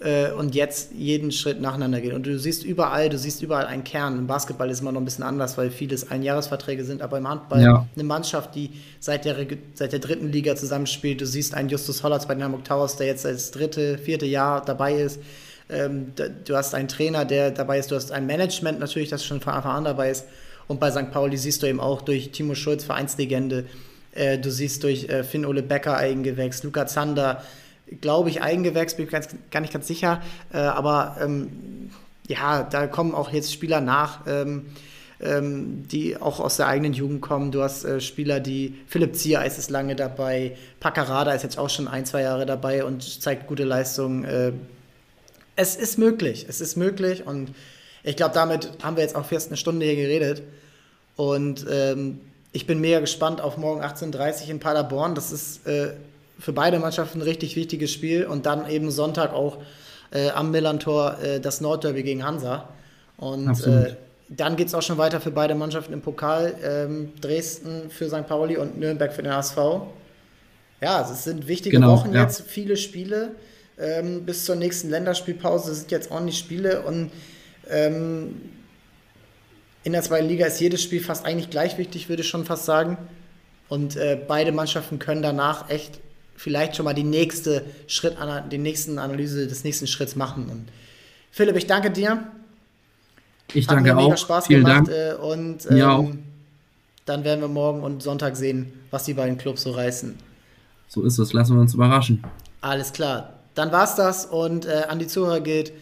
äh, und jetzt jeden Schritt nacheinander gehen. Und du siehst überall, du siehst überall einen Kern. Im Basketball ist immer noch ein bisschen anders, weil vieles Einjahresverträge sind, aber im Handball ja. eine Mannschaft, die seit der, seit der dritten Liga zusammenspielt. Du siehst einen Justus Hollatz bei den Hamburg Towers, der jetzt das dritte, vierte Jahr dabei ist. Ähm, du hast einen Trainer, der dabei ist, du hast ein Management natürlich, das schon von Anfang an dabei ist. Und bei St. Pauli siehst du eben auch durch Timo Schulz, Vereinslegende, äh, du siehst durch äh, Finn-Ole Becker Eigengewächs, Luca Zander, glaube ich, Eigengewächs, bin ich ganz, gar nicht ganz sicher. Äh, aber ähm, ja, da kommen auch jetzt Spieler nach. Ähm, ähm, die auch aus der eigenen Jugend kommen. Du hast äh, Spieler, die Philipp Ziereis ist lange dabei, Paccarada ist jetzt auch schon ein, zwei Jahre dabei und zeigt gute Leistungen. Äh, es ist möglich, es ist möglich und ich glaube, damit haben wir jetzt auch fast eine Stunde hier geredet. Und ähm, ich bin mega gespannt auf morgen 18.30 Uhr in Paderborn. Das ist äh, für beide Mannschaften ein richtig wichtiges Spiel. Und dann eben Sonntag auch äh, am Millantor äh, das Nordderby gegen Hansa. Und äh, dann geht es auch schon weiter für beide Mannschaften im Pokal. Ähm, Dresden für St. Pauli und Nürnberg für den HSV. Ja, es sind wichtige genau, Wochen ja. jetzt, viele Spiele. Ähm, bis zur nächsten Länderspielpause sind jetzt ordentlich Spiele und ähm, in der zweiten Liga ist jedes Spiel fast eigentlich gleich wichtig, würde ich schon fast sagen. Und äh, beide Mannschaften können danach echt vielleicht schon mal die nächste Schritt, den nächsten Analyse des nächsten Schritts machen. Und Philipp, ich danke dir. Ich Hat danke mir mega auch. Spaß Vielen gemacht. Dank. Äh, und ähm, ja, dann werden wir morgen und Sonntag sehen, was die beiden Clubs so reißen. So ist es. Lassen wir uns überraschen. Alles klar. Dann war's das und äh, an die Zuhörer gilt.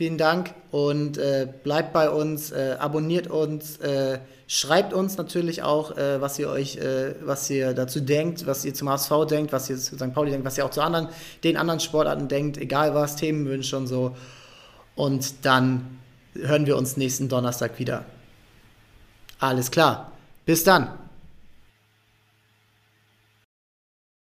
Vielen Dank und äh, bleibt bei uns, äh, abonniert uns, äh, schreibt uns natürlich auch, äh, was ihr euch, äh, was ihr dazu denkt, was ihr zum HSV denkt, was ihr zu St. Pauli denkt, was ihr auch zu anderen, den anderen Sportarten denkt, egal was, Themenwünsche und so. Und dann hören wir uns nächsten Donnerstag wieder. Alles klar. Bis dann.